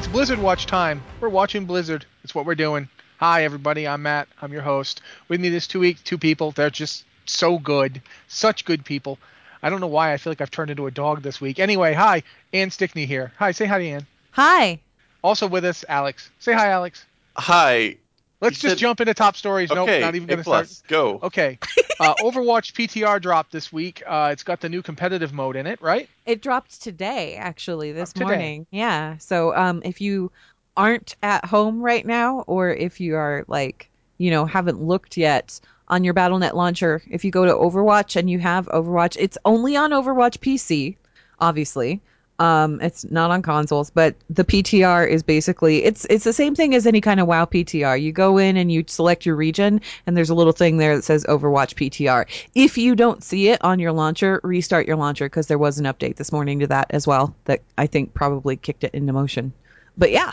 It's Blizzard Watch time. We're watching Blizzard. It's what we're doing. Hi, everybody. I'm Matt. I'm your host. With me this two week, two people. They're just so good. Such good people. I don't know why I feel like I've turned into a dog this week. Anyway, hi. Anne Stickney here. Hi. Say hi to Anne. Hi. Also with us, Alex. Say hi, Alex. Hi. Let's You just said- jump into top stories. Okay. nope, not even A going to start. plus. Go. Okay. Uh, Overwatch PTR dropped this week. Uh, it's got the new competitive mode in it, right? It dropped today, actually, this today. morning. Yeah. So um, if you aren't at home right now, or if you are like, you know, haven't looked yet on your BattleNet launcher, if you go to Overwatch and you have Overwatch, it's only on Overwatch PC, obviously. Um, it's not on consoles, but the PTR is basically it's it's the same thing as any kind of WoW PTR. You go in and you select your region, and there's a little thing there that says Overwatch PTR. If you don't see it on your launcher, restart your launcher because there was an update this morning to that as well that I think probably kicked it into motion. But yeah,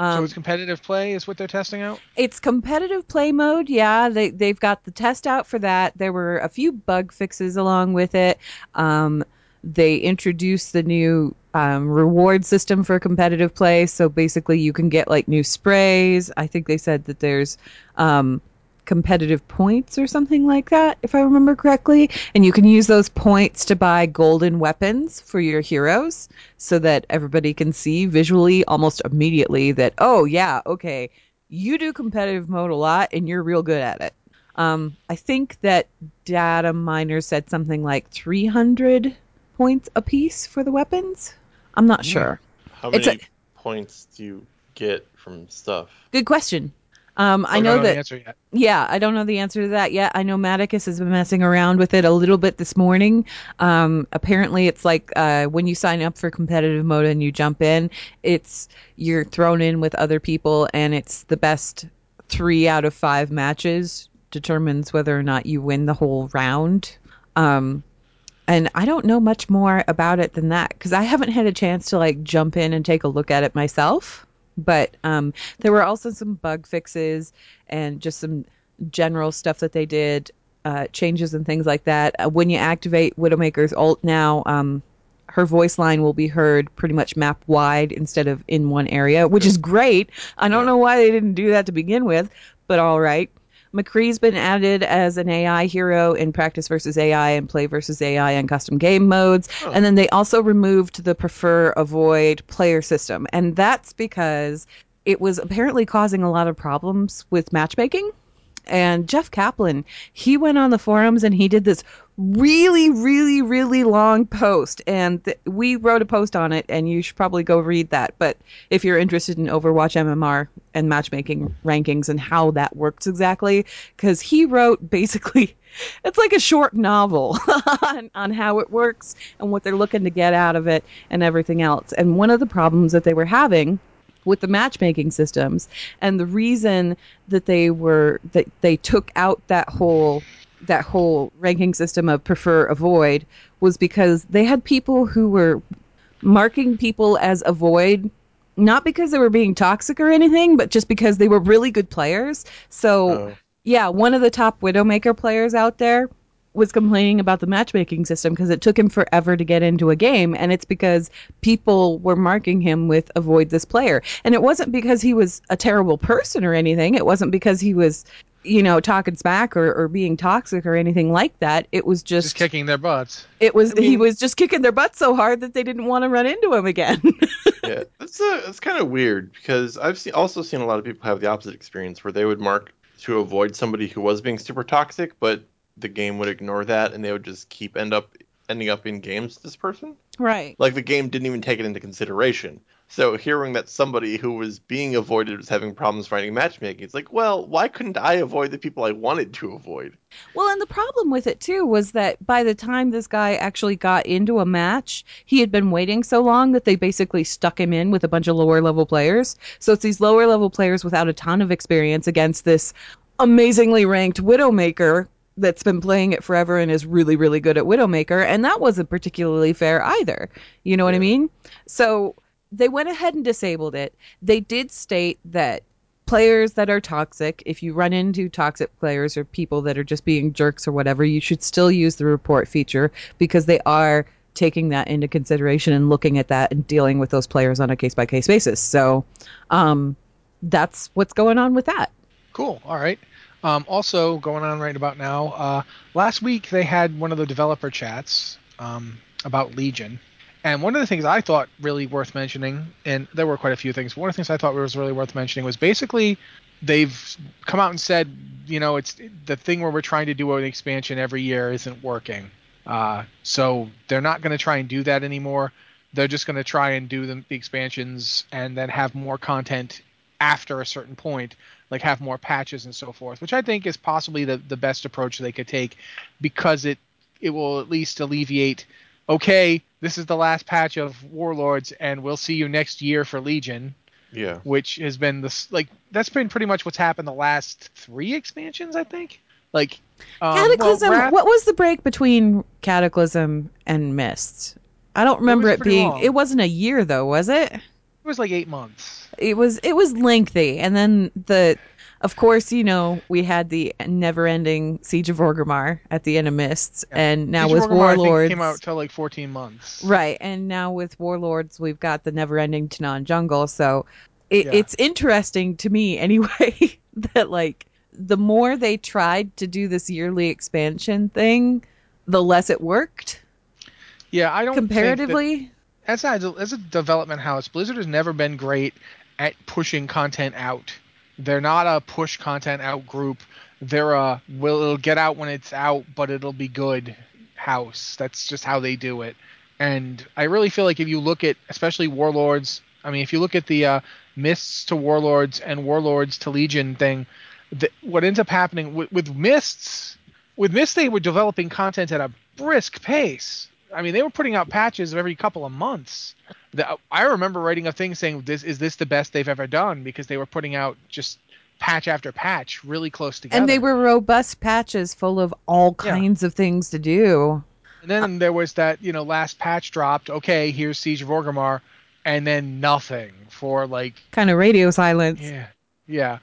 so um, it's competitive play is what they're testing out. it's competitive play mode. Yeah, they they've got the test out for that. There were a few bug fixes along with it. Um, they introduced the new um, reward system for competitive play. So basically, you can get like new sprays. I think they said that there's um, competitive points or something like that, if I remember correctly. And you can use those points to buy golden weapons for your heroes so that everybody can see visually almost immediately that, oh, yeah, okay, you do competitive mode a lot and you're real good at it. Um, I think that data miner said something like 300 points apiece for the weapons. I'm not sure. How It's many points do you get from stuff? Good question. Um, I know don't the that answer yet. Yeah, I don't know the answer to that yet. I know Maticus has been messing around with it a little bit this morning. Um, apparently, it's like uh, when you sign up for competitive mode and you jump in, it's you're thrown in with other people, and it's the best three out of five matches determines whether or not you win the whole round. Um, and I don't know much more about it than that because I haven't had a chance to like jump in and take a look at it myself. But um, there were also some bug fixes and just some general stuff that they did, uh, changes and things like that. Uh, when you activate Widowmaker's ult now, um, her voice line will be heard pretty much map wide instead of in one area, which is great. I don't know why they didn't do that to begin with, but all right. McCree's been added as an AI hero in practice versus AI and play versus AI and custom game modes. Oh. And then they also removed the prefer avoid player system. And that's because it was apparently causing a lot of problems with matchmaking. And Jeff Kaplan, he went on the forums and he did this really, really, really long post. And th- we wrote a post on it, and you should probably go read that. But if you're interested in Overwatch MMR and matchmaking rankings and how that works exactly, because he wrote basically, it's like a short novel on, on how it works and what they're looking to get out of it and everything else. And one of the problems that they were having with the matchmaking systems and the reason that they were that they took out that whole that whole ranking system of prefer avoid was because they had people who were marking people as avoid not because they were being toxic or anything but just because they were really good players so Oh. yeah, one of the top Widowmaker players out there was complaining about the matchmaking system because it took him forever to get into a game, and it's because people were marking him with avoid this player. And it wasn't because he was a terrible person or anything. It wasn't because he was, you know, talking smack or, or being toxic or anything like that. It was just, Just kicking their butts. it was I he was just kicking their butts so hard that they didn't want to run into him again. yeah, that's uh that's kind of weird because I've seen also seen a lot of people have the opposite experience where they would mark to avoid somebody who was being super toxic, but the game would ignore that and they would just keep end up ending up in games with this person. right. Like the game didn't even take it into consideration. So hearing that somebody who was being avoided was having problems finding matchmaking, it's like, well, why couldn't I avoid the people I wanted to avoid? Well, and the problem with it too was that by the time this guy actually got into a match, he had been waiting so long that they basically stuck him in with a bunch of lower level players. So it's these lower level players without a ton of experience against this amazingly ranked Widowmaker that's been playing it forever and is really, really good at Widowmaker. And that wasn't particularly fair either. You know what I mean? So they went ahead and disabled it. They did state that players that are toxic, if you run into toxic players or people that are just being jerks or whatever, you should still use the report feature because they are taking that into consideration and looking at that and dealing with those players on a case by case basis. So um, that's what's going on with that. Cool. All right. Um, also going on right about now. Uh, last week they had one of the developer chats um, about Legion, and one of the things I thought really worth mentioning, and there were quite a few things. One of the things I thought was really worth mentioning was basically they've come out and said, you know, it's the thing where we're trying to do an expansion every year isn't working. Uh, so they're not going to try and do that anymore. They're just going to try and do the, the expansions and then have more content after a certain point, like have more patches and so forth, which I think is possibly the, the best approach they could take because it it will at least alleviate okay, this is the last patch of Warlords and we'll see you next year for Legion. Yeah. Which has been this like that's been pretty much what's happened the last three expansions, I think. Like um, Cataclysm. Well, Wrath, what was the break between Cataclysm and Mists? I don't remember it, it being. Long. It wasn't a year though, was it? It was like eight months. It was. It was lengthy, and then the. Of course, you know we had the never-ending Siege of Orgrimmar at the end of Mists, yeah. and now Siege with Warlords came out till like 14 months. Right, and now with Warlords, we've got the never-ending Tanaan Jungle. So it, yeah. it's interesting to me anyway that like the more they tried to do this yearly expansion thing, the less it worked. Yeah, I don't comparatively. As a, as a development house, Blizzard has never been great at pushing content out. They're not a push content out group. They're a will it'll get out when it's out, but it'll be good house. That's just how they do it. And I really feel like if you look at especially Warlords, I mean, if you look at the uh, Mists to Warlords and Warlords to Legion thing, the, what ends up happening with, with Mists, with Mists, they were developing content at a brisk pace. I mean, they were putting out patches every couple of months. The, I remember writing a thing saying, "This is this the best they've ever done?" Because they were putting out just patch after patch, really close together. And they were robust patches full of all kinds yeah. of things to do. And then there was that, you know, last patch dropped. Okay, here's Siege of Orgrimmar, and then nothing for like kind of radio silence. Yeah, yeah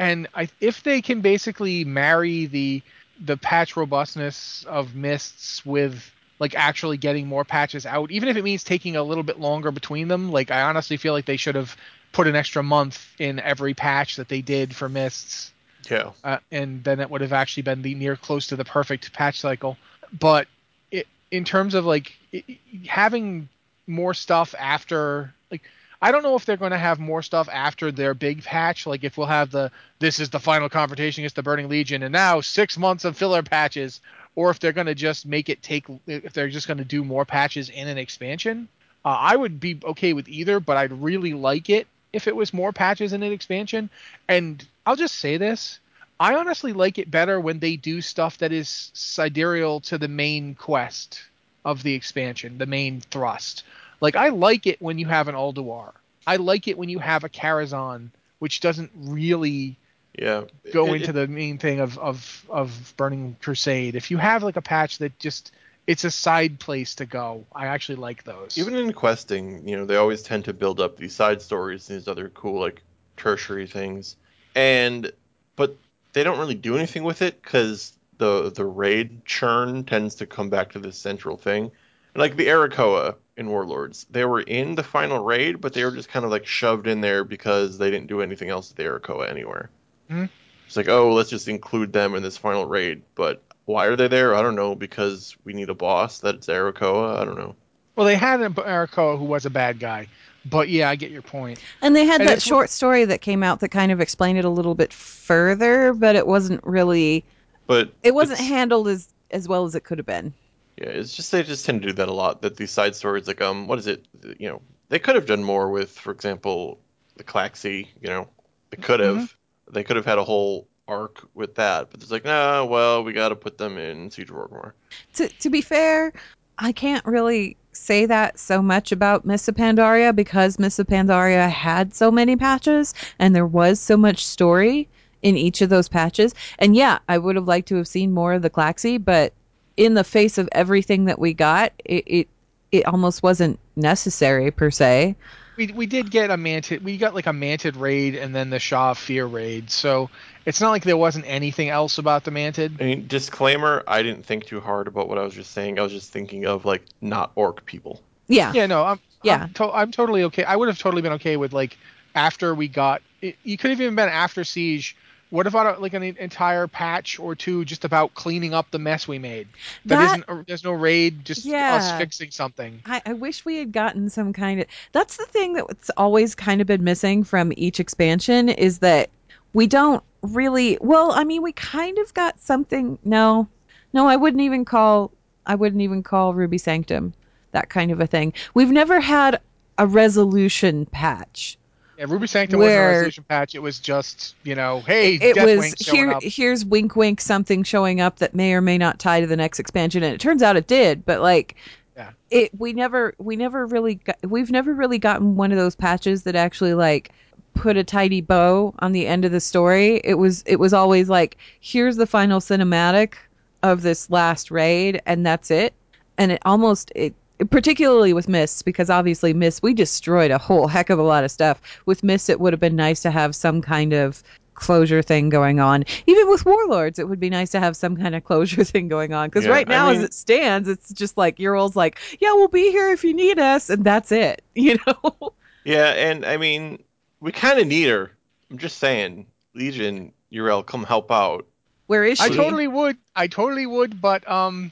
and I, if they can basically marry the the patch robustness of mists with like actually getting more patches out, even if it means taking a little bit longer between them. Like I honestly feel like they should have put an extra month in every patch that they did for mists. Yeah. Uh, and then it would have actually been the near close to the perfect patch cycle. But it, in terms of like it, having more stuff after like I don't know if they're going to have more stuff after their big patch. Like if we'll have the this is the final confrontation against the Burning Legion, and now six months of filler patches, or if they're going to just make it take if they're just going to do more patches in an expansion. Uh, I would be okay with either, but I'd really like it if it was more patches in an expansion. And I'll just say this. I honestly like it better when they do stuff that is sidereal to the main quest of the expansion, the main thrust. Like I like it when you have an Ulduar. I like it when you have a Karazhan, which doesn't really yeah go it, into it, the main thing of, of of Burning Crusade. If you have like a patch that just it's a side place to go. I actually like those. Even in questing, you know, they always tend to build up these side stories, these other cool like tertiary things, and but they don't really do anything with it because the the raid churn tends to come back to this central thing. Like the Arakkoa in Warlords, they were in the final raid, but they were just kind of like shoved in there because they didn't do anything else with the Arakkoa anywhere. Mm-hmm. It's like, oh, let's just include them in this final raid. But why are they there? I don't know. Because we need a boss that's Arakkoa. I don't know. Well, they had an Arakkoa who was a bad guy. But yeah, I get your point. And they had and that short story that came out that kind of explained it a little bit further, but it wasn't really. But it wasn't handled as as well as it could have been. Yeah, it's just they just tend to do that a lot. That these side stories, like um, what is it? You know, they could have done more with, for example, the Klaxxi. You know, they could have. Mm-hmm. They could have had a whole arc with that, but it's like, nah, well, we got to put them in Siege of Orgrimmar. To to be fair, I can't really say that so much about Mists of Pandaria because Mists of Pandaria had so many patches and there was so much story in each of those patches. And yeah, I would have liked to have seen more of the Klaxxi, but in the face of everything that we got, it, it it almost wasn't necessary per se. We we did get a mantid. We got like a mantid raid and then the Sha of Fear raid. So it's not like there wasn't anything else about the mantid. I mean, disclaimer: I didn't think too hard about what I was just saying. I was just thinking of like not orc people. Yeah. Yeah, no, I'm Yeah. I'm, to- I'm totally okay. I would have totally been okay with like after we got. It, you could have even been after siege. What about a, like an entire patch or two just about cleaning up the mess we made? That- not there's no raid, just us fixing something. I, I wish we had gotten some kind of. That's the thing that's always kind of been missing from each expansion is that we don't really. Well, I mean, we kind of got something. No, no, I wouldn't even call. I wouldn't even call Ruby Sanctum that kind of a thing. We've never had a resolution patch. Yeah, Ruby Sanctum wasn't Where- a resolution patch. It was just you know, hey, it was Deathwing here up. here's wink wink something showing up that may or may not tie to the next expansion and it turns out it did but like Yeah. it we never we never really got, we've never really gotten one of those patches that actually like put a tidy bow on the end of the story it was it was always like here's the final cinematic of this last raid and that's it and it almost it particularly with Mists, because obviously Mists, we destroyed a whole heck of a lot of stuff. With Mists, it would have been nice to have some kind of closure thing going on. Even with Warlords, it would be nice to have some kind of closure thing going on. Because Yeah, right I now, mean- as it stands, it's just like your old's like, yeah, we'll be here if you need us, and that's it. You know? Yeah, and I mean, we kind of need her. I'm just saying, Legion, Yrel, come help out. Where is she? I totally would. I totally would, but um,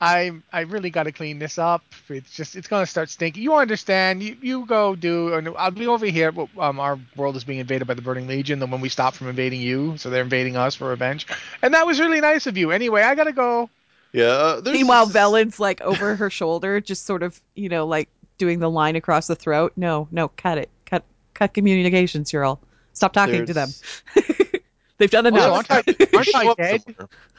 I I really got to clean this up. It's just it's gonna start stinking. You understand? You you go do. And I'll be over here. but, Um, our world is being invaded by the Burning Legion. Then when we stop from invading you, so they're invading us for revenge. And that was really nice of you. Anyway, I gotta go. Yeah. Uh, there's Meanwhile, this- Velen's like over her shoulder, just sort of, you know, like doing the line across the throat. No, no, cut it. Cut cut communications, Cyril. Stop talking to them. They've done Also, enough. aren't I, we aren't I dead?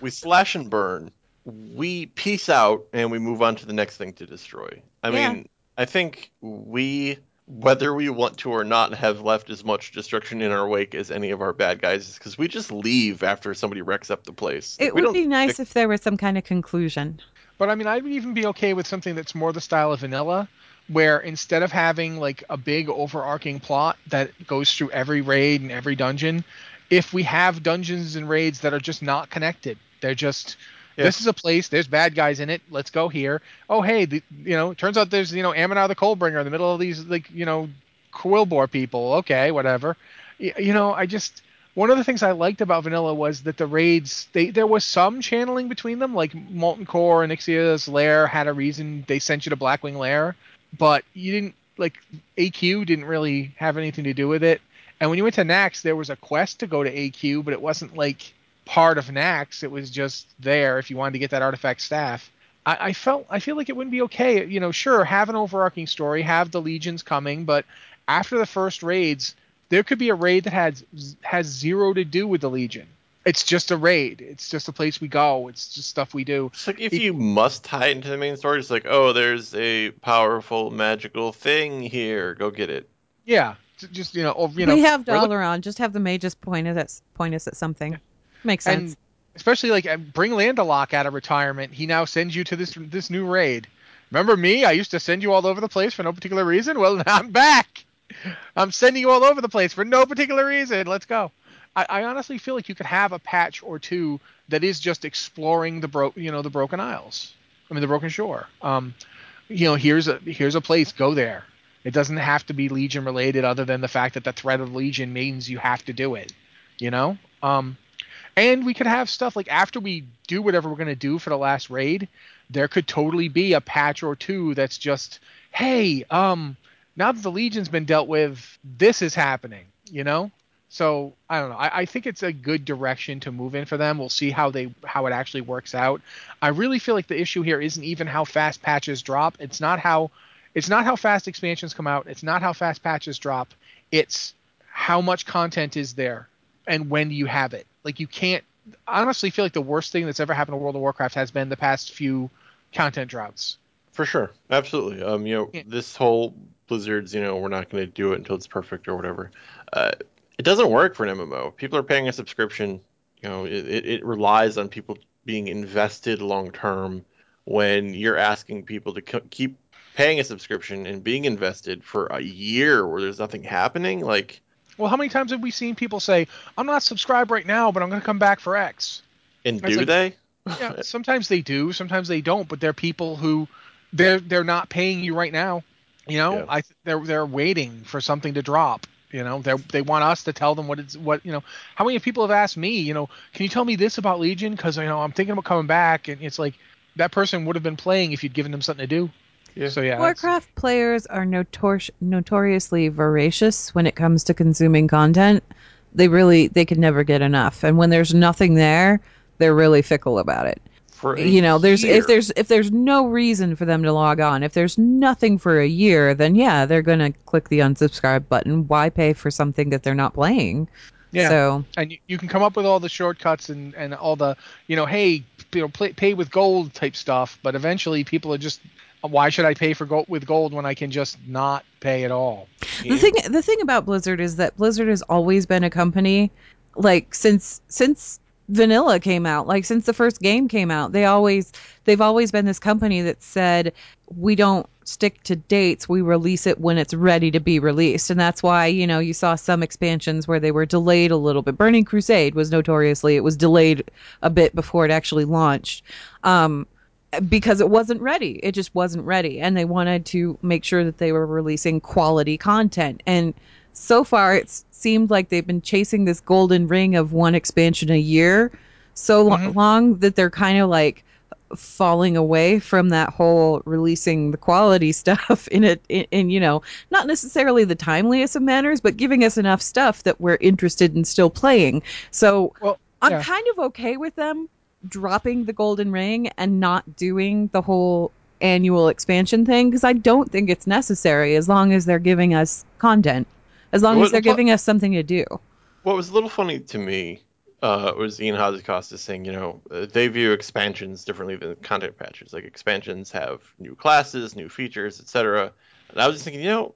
we slash and burn, we peace out, and we move on to the next thing to destroy. I Yeah. mean, I think we, whether we want to or not, have left as much destruction in our wake as any of our bad guys, because we just leave after somebody wrecks up the place. It we would be nice fix- if there was some kind of conclusion. But I mean, I would even be okay with something that's more the style of vanilla, where instead of having like a big overarching plot that goes through every raid and every dungeon, if we have dungeons and raids that are just not connected, they're just Yeah. this is a place, there's bad guys in it, let's go here. Oh hey, the, you know, turns out there's you know Amnennar the Coldbringer in the middle of these like you know Quilboar people. Okay, whatever. You know, I just one of the things I liked about Vanilla was that the raids they there was some channeling between them, like Molten Core and Onyxia's lair had a reason they sent you to Blackwing Lair, but you didn't like AQ didn't really have anything to do with it. And when you went to Naxx, there was a quest to go to AQ, but it wasn't like part of Naxx. It was just there if you wanted to get that artifact staff. I, I felt I feel like it wouldn't be okay. You know, sure, have an overarching story, have the legions coming, but after the first raids, there could be a raid that has has zero to do with the legion. It's just a raid. It's just a place we go. It's just stuff we do. It's like if It- you must tie it into the main story, it's like, oh, there's a powerful magical thing here. Go get it. Yeah, just you know, or you know, we have we're look- Dalaran. Just have the mages point us at point us at something. Makes sense. and especially like uh, bring Landalock out of retirement. He now sends you to this this new raid. Remember me? I used to send you all over the place for no particular reason. Well, now I'm back. I'm sending you all over the place for no particular reason. Let's go. I, I honestly feel like you could have a patch or two that is just exploring the bro, you know, the Broken Isles. I mean, the Broken Shore. Um, you know, here's a here's a place. Go there. It doesn't have to be Legion related, other than the fact that the threat of Legion means you have to do it. You know. Um, and we could have stuff like after we do whatever we're going to do for the last raid, there could totally be a patch or two that's just, hey, um, now that the Legion's been dealt with, this is happening, you know? So I don't know. I, I think it's a good direction to move in for them. We'll see how they how it actually works out. I really feel like the issue here isn't even how fast patches drop. It's not how it's not how fast expansions come out. It's not how fast patches drop. It's how much content is there and when do you have it. Like you can't I honestly feel like the worst thing that's ever happened to World of Warcraft has been the past few content droughts. For sure, absolutely. Um, you know, Yeah. this whole Blizzard's, you know, we're not going to do it until it's perfect or whatever. Uh, it doesn't work for an MMO. People are paying a subscription. You know, it, it, it relies on people being invested long term. When you're asking people to co- keep paying a subscription and being invested for a year where there's nothing happening, like Well, how many times have we seen people say, "I'm not subscribed right now, but I'm going to come back for X"? and That's do like- they? Yeah, sometimes they do, sometimes they don't, but they're people who they're they're not paying you right now. You know, Yeah. I they're they're waiting for something to drop. You know, they they want us to tell them what it's what you know. How many people have asked me, you know, can you tell me this about Legion? Because you know I'm thinking about coming back, and it's like that person would have been playing if you'd given them something to do. Yeah. So yeah, that's- Warcraft players are notor- notoriously voracious when it comes to consuming content. They really they can never get enough, and when there's nothing there, they're really fickle about it. For a you know, there's year. if there's if there's no reason for them to log on, if there's nothing for a year, then yeah, they're gonna click the unsubscribe button. Why pay for something that they're not playing? Yeah. So and you, you can come up with all the shortcuts and, and all the you know hey you know play, pay with gold type stuff but eventually people are just why should i pay for gold with gold when i can just not pay at all? The thing the thing about Blizzard is that Blizzard has always been a company like since since vanilla came out like since the first game came out they always they've always been this company that said we don't stick to dates we release it when it's ready to be released. And that's why you know you saw some expansions where they were delayed a little bit. Burning crusade was notoriously it was delayed a bit before it actually launched. Um because it wasn't ready. It just wasn't ready. And they wanted to make sure that they were releasing quality content. And so far, it's seemed like they've been chasing this golden ring of one expansion a year so lo- Mhm. long that they're kind of like falling away from that whole releasing the quality stuff in it in, in you know not necessarily the timeliest of manners but giving us enough stuff that we're interested in still playing so well I'm kind of okay with them dropping the golden ring and not doing the whole annual expansion thing because I don't think it's necessary as long as they're giving us content, as long Well, as they're giving us something to do. What was a little funny to me uh, was Ion Hazzikostas saying, you know, uh, they view expansions differently than content patches. Like expansions have new classes, new features, etc. And I was just thinking, you know,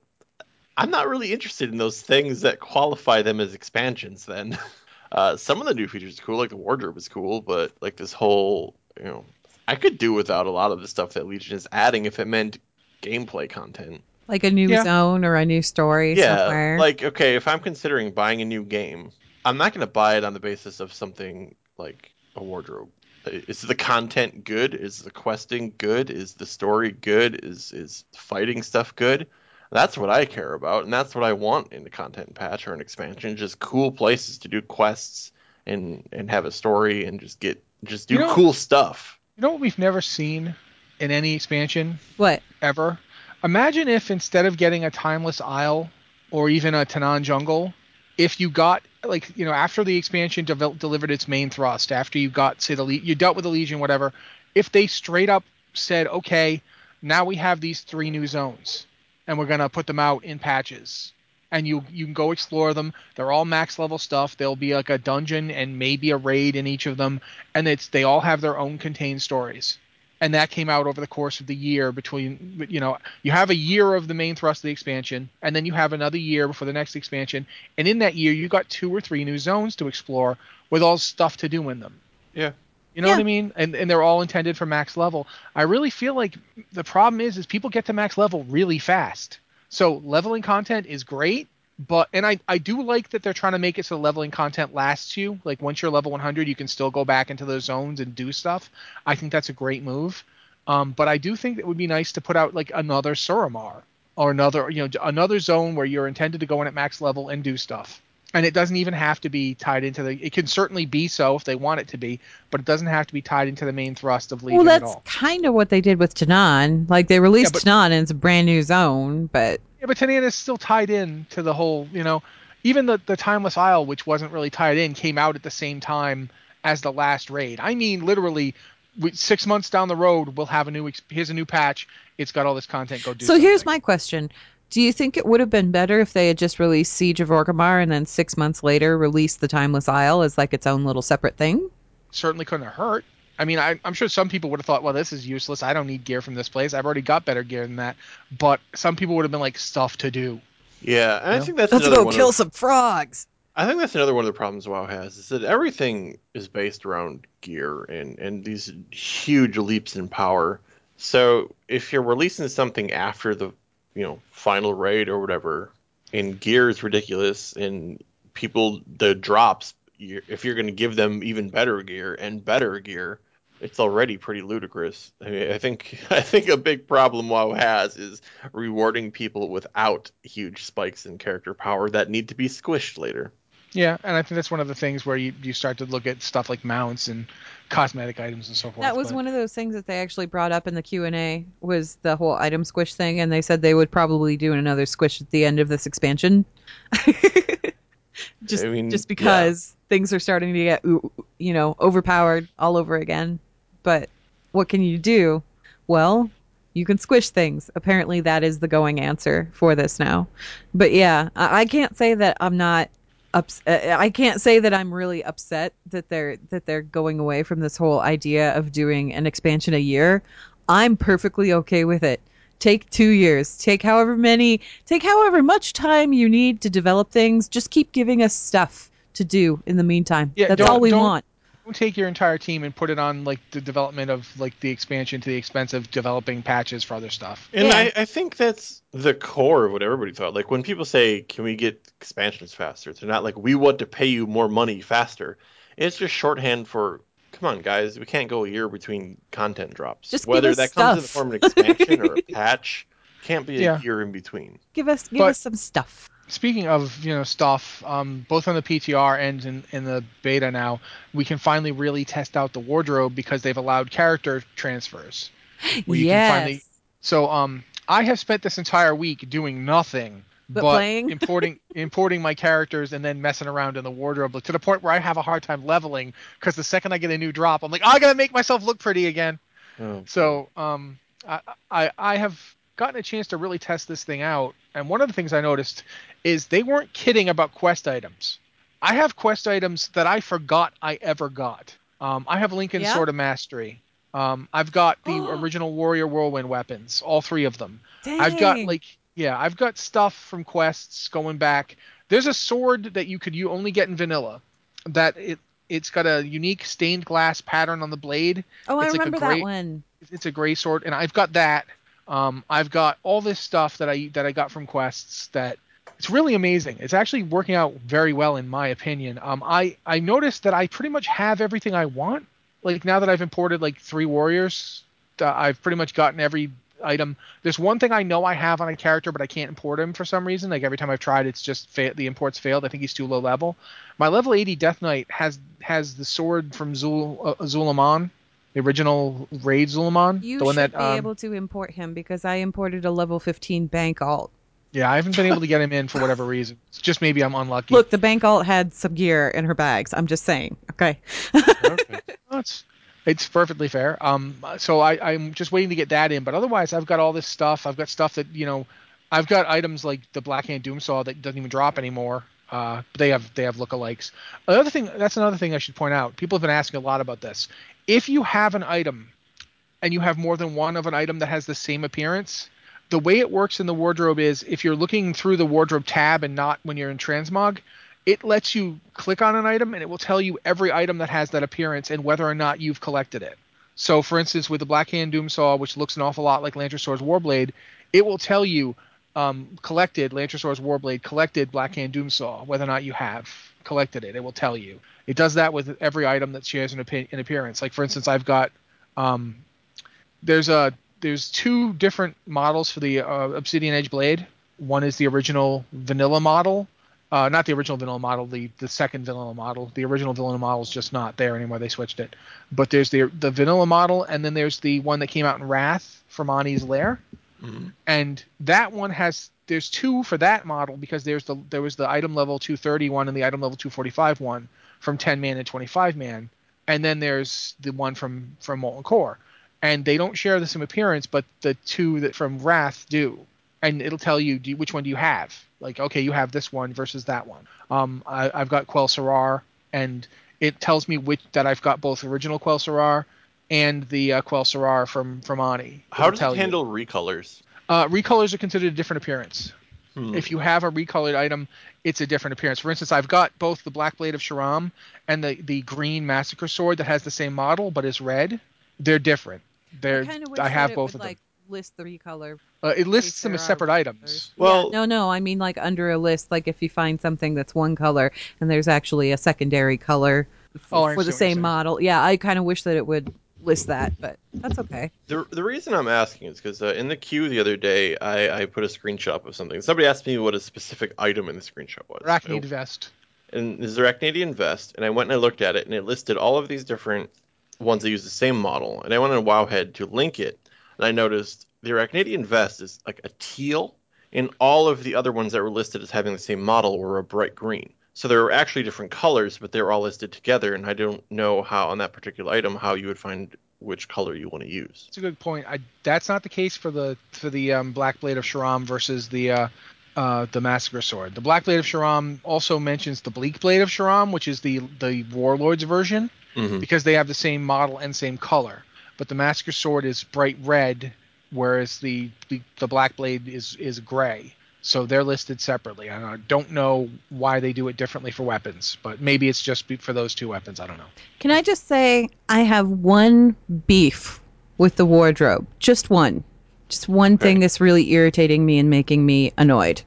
I'm not really interested in those things that qualify them as expansions. Then, uh, some of the new features are cool, like the wardrobe is cool, but like this whole, you know, I could do without a lot of the stuff that Legion is adding if it meant gameplay content. Like a new Yeah. zone or a new story yeah, somewhere. like okay, if I'm considering buying a new game, I'm not going to buy it on the basis of something like a wardrobe. Is the content good? Is the questing good? Is the story good? Is is fighting stuff good? That's what I care about, and that's what I want in a content patch or an expansion. Just cool places to do quests and and have a story and just get just do You know- cool stuff. you know what we've never seen in any expansion what? ever imagine if instead of getting a timeless isle or even a Tanaan jungle if you got like you know after the expansion devel- delivered its main thrust after you got say the Le- you dealt with the legion whatever if they straight up said okay now we have these three new zones and we're going to put them out in patches. And you you can go explore them. They're all max level stuff. There'll be like a dungeon and maybe a raid in each of them. And it's they all have their own contained stories. And that came out over the course of the year between you know you have a year of the main thrust of the expansion and then you have another year before the next expansion. And in that year you got two or three new zones to explore with all stuff to do in them. Yeah. You know Yeah. what i mean? And, and they're all intended for max level. I really feel like the problem is is people get to max level really fast. So leveling content is great but and I, I do like that they're trying to make it so leveling content lasts you. Like once you're level 100 you can still go back into those zones and do stuff. I think that's a great move. Um, but i do think it would be nice to put out like another suramar or another you know another zone where you're intended to go in at max level and do stuff and it doesn't even have to be tied into the it can certainly be so if they want it to be but it doesn't have to be tied into the main thrust of legion Well, at that's all kind of what they did with Tanaan. Like they released but- Tanaan and it's a brand new zone, but Yeah, but Tanaan is still tied in to the whole, you know, even the the Timeless Isle, which wasn't really tied in, came out at the same time as the last raid. I mean, literally, six months down the road, we'll have a new. Here's a new patch. It's got all this content. Go do. So here's my question. Do you think it would have been better if they had just released Siege of Orgrimmar and then six months later released the Timeless Isle as like its own little separate thing? certainly couldn't have hurt. I mean, I, I'm sure some people would have thought, well, this is useless. I don't need gear from this place. I've already got better gear than that. But some people would have been like, stuff to do. Yeah, and I think that's Let's another go one kill of, some frogs. I think that's another one of the problems WoW has is that everything is based around gear and and these huge leaps in power So if you're releasing something after the you know final raid or whatever, and gear is ridiculous, and people the drops, you're, if you're going to give them even better gear and better gear, it's already pretty ludicrous. I, mean, I think I think a big problem WoW has is rewarding people without huge spikes in character power that need to be squished later. Yeah, and I think that's one of the things where you, you start to look at stuff like mounts and cosmetic items and so forth. That was but- one of those things that they actually brought up in the Q and A was the whole item squish thing, and they said they would probably do another squish at the end of this expansion. just I mean, just because things are starting to get you know overpowered all over again. But what can you do? Well, you can squish things. Apparently, that is the going answer for this now. But yeah, I, I can't say that I'm not ups- uh, I can't say that I'm really upset that they're that they're going away from this whole idea of doing an expansion a year. I'm perfectly okay with it. Take 2 years. Take however many take however much time you need to develop things. Just keep giving us stuff to do in the meantime. Yeah, That's all we want. Don't take your entire team and put it on like the development of like the expansion to the expense of developing patches for other stuff. And Yeah. I, I think that's the core of what everybody thought. Like when people say, "Can we get expansions faster?" They're not like we want to pay you more money faster. It's just shorthand for, "Come on, guys, we can't go a year between content drops. Just give Whether us that comes in the form of an expansion or a patch, can't be a Yeah. year in between." Give us give But- us some stuff. Speaking of you know stuff, um, both on the PTR and in, in the beta now, we can finally really test out the wardrobe because they've allowed character transfers. Where you yes. can finally- So um, I have spent this entire week doing nothing But playing? importing importing my characters and then messing around in the wardrobe like, to the point where I have a hard time leveling because the second I get a new drop, I'm like, "Oh, I gotta make myself look pretty again. Oh, So um, I, I I have gotten a chance to really test this thing out, and one of the things I noticed is they weren't kidding about quest items. I have quest items that I forgot I ever got. Um, I have Linken's Yeah? Sword of Mastery. Um, I've got the original Warrior Whirlwind weapons, all three of them. Dang. I've got like yeah, I've got stuff from quests going back. There's a sword that you could you only get in vanilla. That it it's got a unique stained glass pattern on the blade. Oh, I it's like a remember that one. It's a gray sword, and I've got that. Um, I've got all this stuff that I that I got from quests that it's really amazing. It's actually working out very well in my opinion. Um, I I noticed that I pretty much have everything I want. Like now that I've imported like three warriors, uh, I've pretty much gotten every item. There's one thing I know I have on a character, but I can't import him for some reason. Like every time I've tried, it's just fa- the imports failed. I think he's too low level. My level 80 Death Knight has has the sword from Zul uh, Zul'Aman, the original raid Zul'Aman, You the one should that be um, able to import him because I imported a level 15 bank alt. yeah, I haven't been able to get him in for whatever reason. It's just maybe I'm unlucky. Look, the bank alt had some gear in her bags. I'm just saying. Okay. okay. No, it's it's perfectly fair. Um, so I I'm just waiting to get that in, but otherwise I've got all this stuff. I've got stuff that you know, I've got items like the Blackhand Doomsaw that doesn't even drop anymore. Uh, they have they have lookalikes. Another thing that's another thing I should point out. People have been asking a lot about this. If you have an item, and you have more than one of an item that has the same appearance, the way it works in the wardrobe is if you're looking through the wardrobe tab and not when you're in transmog, it lets you click on an item and it will tell you every item that has that appearance and whether or not you've collected it. So, for instance, with the Black Blackhand Doomsaw, which looks an awful lot like Lantrasaur's Warblade, it will tell you um, collected Lantrasaur's Warblade, collected Blackhand Doomsaw, whether or not you have collected it. It will tell you. It does that with every item that shares an, appi- an appearance. Like, for instance, I've got um, there's a there's two different models for the uh, Obsidian Edge blade. One is the original vanilla model, uh, not the original vanilla model, the the second vanilla model. The original vanilla model is just not there anymore. They switched it. But there's the the vanilla model, and then there's the one that came out in Wrath from Ani's Lair, Mhm. and that one has there's two for that model because there's the there was the item level 230 one and the item level 245 one from 10 man and 25 man, and then there's the one from from Molten Core and they don't share the same appearance, but the two that from Wrath do, and it'll tell you you, which one do you have. Like, okay, you have this one versus that one. Um, I, I've got Quel'Serrar, and it tells me which that I've got both original Quel'Serrar and the uh, Quel'Serrar from from Ani. How It'll does tell it you. handle recolors? Uh, recolors are considered a different appearance. Hmm. If you have a recolored item, it's a different appearance. For instance, I've got both the Black Blade of Shahram and the, the green Massacre Sword that has the same model but is red. They're different. They're I kind of wish I have it both would, of them. like list three color. Uh, it lists them as are separate colors. items. Well- Yeah, no, no, I mean like under a list, like if you find something that's one color and there's actually a secondary color f- Oh, for the see what you're same model. Yeah, I kind of wish that it would list that, but that's okay. The, the reason I'm asking is because uh, in the queue the other day, I, I put a screenshot of something. Somebody asked me what a specific item in the screenshot was. Arachnid vest. And this is Arachnidian vest, and I went and I looked at it, and it listed all of these different ones that use the same model. And I went on Wowhead to link it, and I noticed the Arachnidian vest is like a teal, and all of the other ones that were listed as having the same model were a bright green. So there are actually different colors, but they're all listed together, and I don't know how on that particular item how you would find which color you want to use. That's a good point. I, that's not the case for the for the um, Black Blade of Shahram versus the uh, uh, the Massacre Sword. The Black Blade of Shahram also mentions the Bleak Blade of Shahram, which is the the Warlord's version, Mhm. because they have the same model and same color. But the Massacre Sword is bright red, whereas the the, the Black Blade is is gray. So they're listed separately. I don't know why they do it differently for weapons, but maybe it's just for those two weapons. I don't know. Can I just say I have one beef with the wardrobe, just one, just one thing that's really irritating me and making me annoyed.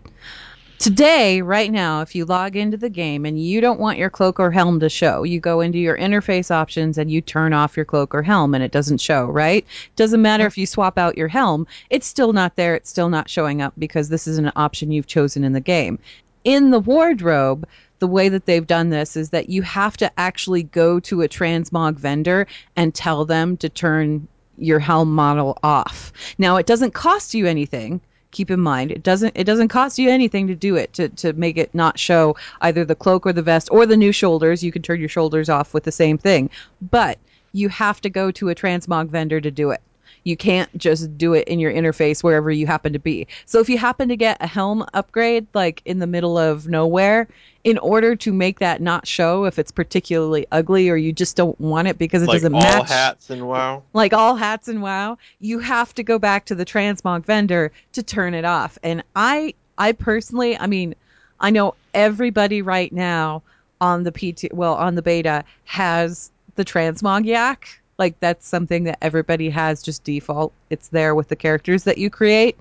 Today, right now, if you log into the game and you don't want your cloak or helm to show, you go into your interface options and you turn off your cloak or helm and it doesn't show, right? Doesn't matter if you swap out your helm, it's still not there, it's still not showing up because this is an option you've chosen in the game. In the wardrobe, the way that they've done this is that you have to actually go to a transmog vendor and tell them to turn your helm model off. Now it doesn't cost you anything. Keep in mind, it doesn't it doesn't cost you anything to do it to, to make it not show either the cloak or the vest or the new shoulders. You can turn your shoulders off with the same thing. But you have to go to a transmog vendor to do it. You can't just do it in your interface wherever you happen to be. So if you happen to get a helm upgrade like in the middle of nowhere, in order to make that not show if it's particularly ugly or you just don't want it because it like doesn't all match hats and WoW. like all hats and wow, you have to go back to the transmog vendor to turn it off. And I I personally, I mean, I know everybody right now on the PT well, on the beta has the transmog yak. Like that's something that everybody has just default. It's there with the characters that you create.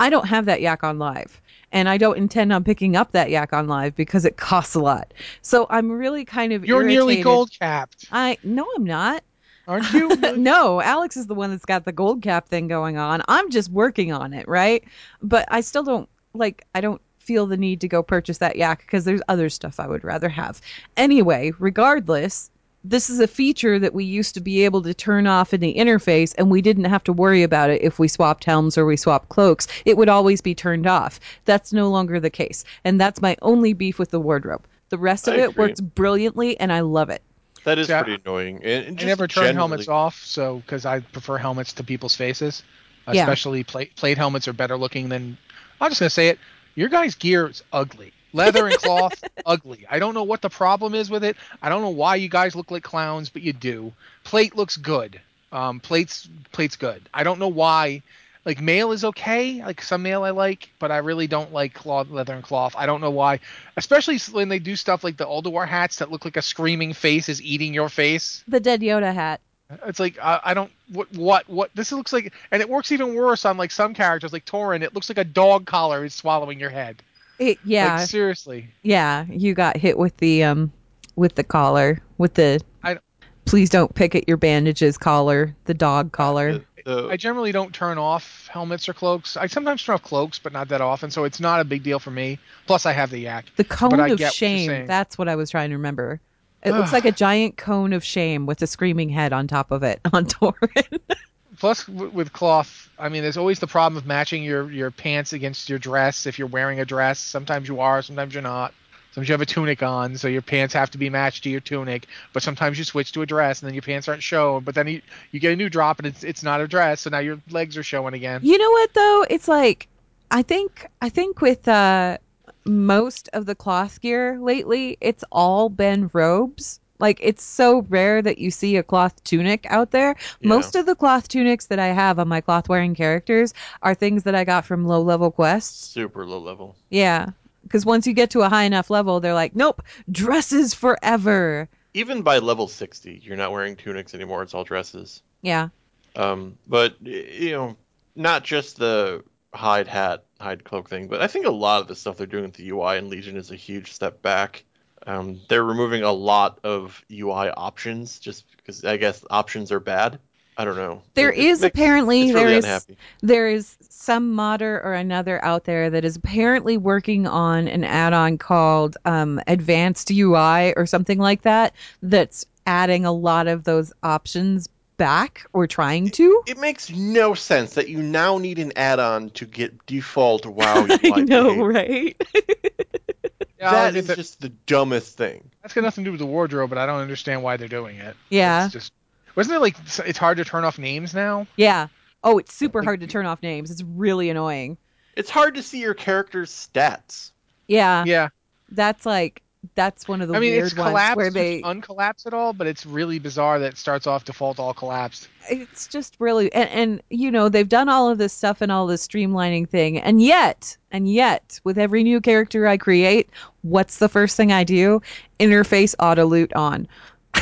I don't have that yak on live. And I don't intend on picking up that yak on live because it costs a lot. So I'm really kind of You're nearly gold capped, I no, I'm not. aren't you? no, Alex is the one that's got the gold cap thing going on. I'm just working on it, right? But I still don't like I don't feel the need to go purchase that yak because there's other stuff I would rather have. Anyway, regardless, this is a feature that we used to be able to turn off in the interface and we didn't have to worry about it if we swapped helms or we swapped cloaks. It would always be turned off. That's no longer the case. And that's my only beef with the wardrobe. The rest of I it agree. works brilliantly and I love it. That is Yeah. pretty annoying. And, and I never turn generally- helmets off, so because I prefer helmets to people's faces, Yeah. especially plate plate helmets are better looking than. I'm just gonna say it. Your guys' gear is ugly. Leather and cloth, ugly. I don't know what the problem is with it. I don't know why you guys look like clowns, but you do. Plate looks good. Um, plates, plate's good. I don't know why. Like mail is okay. Like some mail I like, but I really don't like cloth, leather, and cloth. I don't know why. Especially when they do stuff like the Ulduar hats that look like a screaming face is eating your face. The dead Yoda hat. It's like I, I don't what what what this looks like, and it works even worse on like some characters like tauren. It looks like a dog collar is swallowing your head. It, yeah, Like seriously. yeah. You got hit with the um with the collar, with the I- please don't pick at your bandages collar, the dog collar. The- the- I generally don't turn off helmets or cloaks. I sometimes turn off cloaks, but not that often, so it's not a big deal for me. Plus, I have the yak. The cone of get what shame. That's what I was trying to remember. It looks like a giant cone of shame with a screaming head on top of it on tauren. Plus, with cloth, I mean, there's always the problem of matching your your pants against your dress. If you're wearing a dress, sometimes you are, sometimes you're not. Sometimes you have a tunic on, so your pants have to be matched to your tunic. But sometimes you switch to a dress, and then your pants aren't shown. But then you, you get a new drop, and it's it's not a dress, so now your legs are showing again. you know what though? It's like I think I think with uh most of the cloth gear lately, it's all been robes. Like it's so rare that you see a cloth tunic out there. Yeah. Most of the cloth tunics that I have on my cloth wearing characters are things that I got from low level quests. super low level. Yeah. Because once you get to a high enough level, they're like, nope, dresses forever. Even by level 60, you're not wearing tunics anymore. It's all dresses. Yeah. Um, but you know, not just the hide hat, hide cloak thing, but I think a lot of the stuff they're doing with the UI in Legion is a huge step back. Um, they're removing a lot of UI options just because I guess options are bad. I don't know. There It- it is makes- apparently there really is unhappy. there is some modder or another out there that is apparently working on an add-on called um, Advanced UI or something like that. That's adding a lot of those options back or trying to. It makes no sense that you now need an add-on to get default WoW UI I know, right? Yeah, that I'll is get just the dumbest thing. That's got nothing to do with the wardrobe, but I don't understand why they're doing it. Yeah. It's just wasn't it like it's hard to turn off names now? Yeah. Oh, it's super hard to turn off names. It's really annoying. It's hard to see your character's stats. Yeah, Yeah. that's like that's one of the I mean, it's collapsed, where it's they uncollapsed at all, but it's really bizarre that it starts off default all collapsed. it's just really and, and you know they've done all of this stuff and all this streamlining thing and yet and yet with every new character i create what's the first thing i do? Interface auto loot on.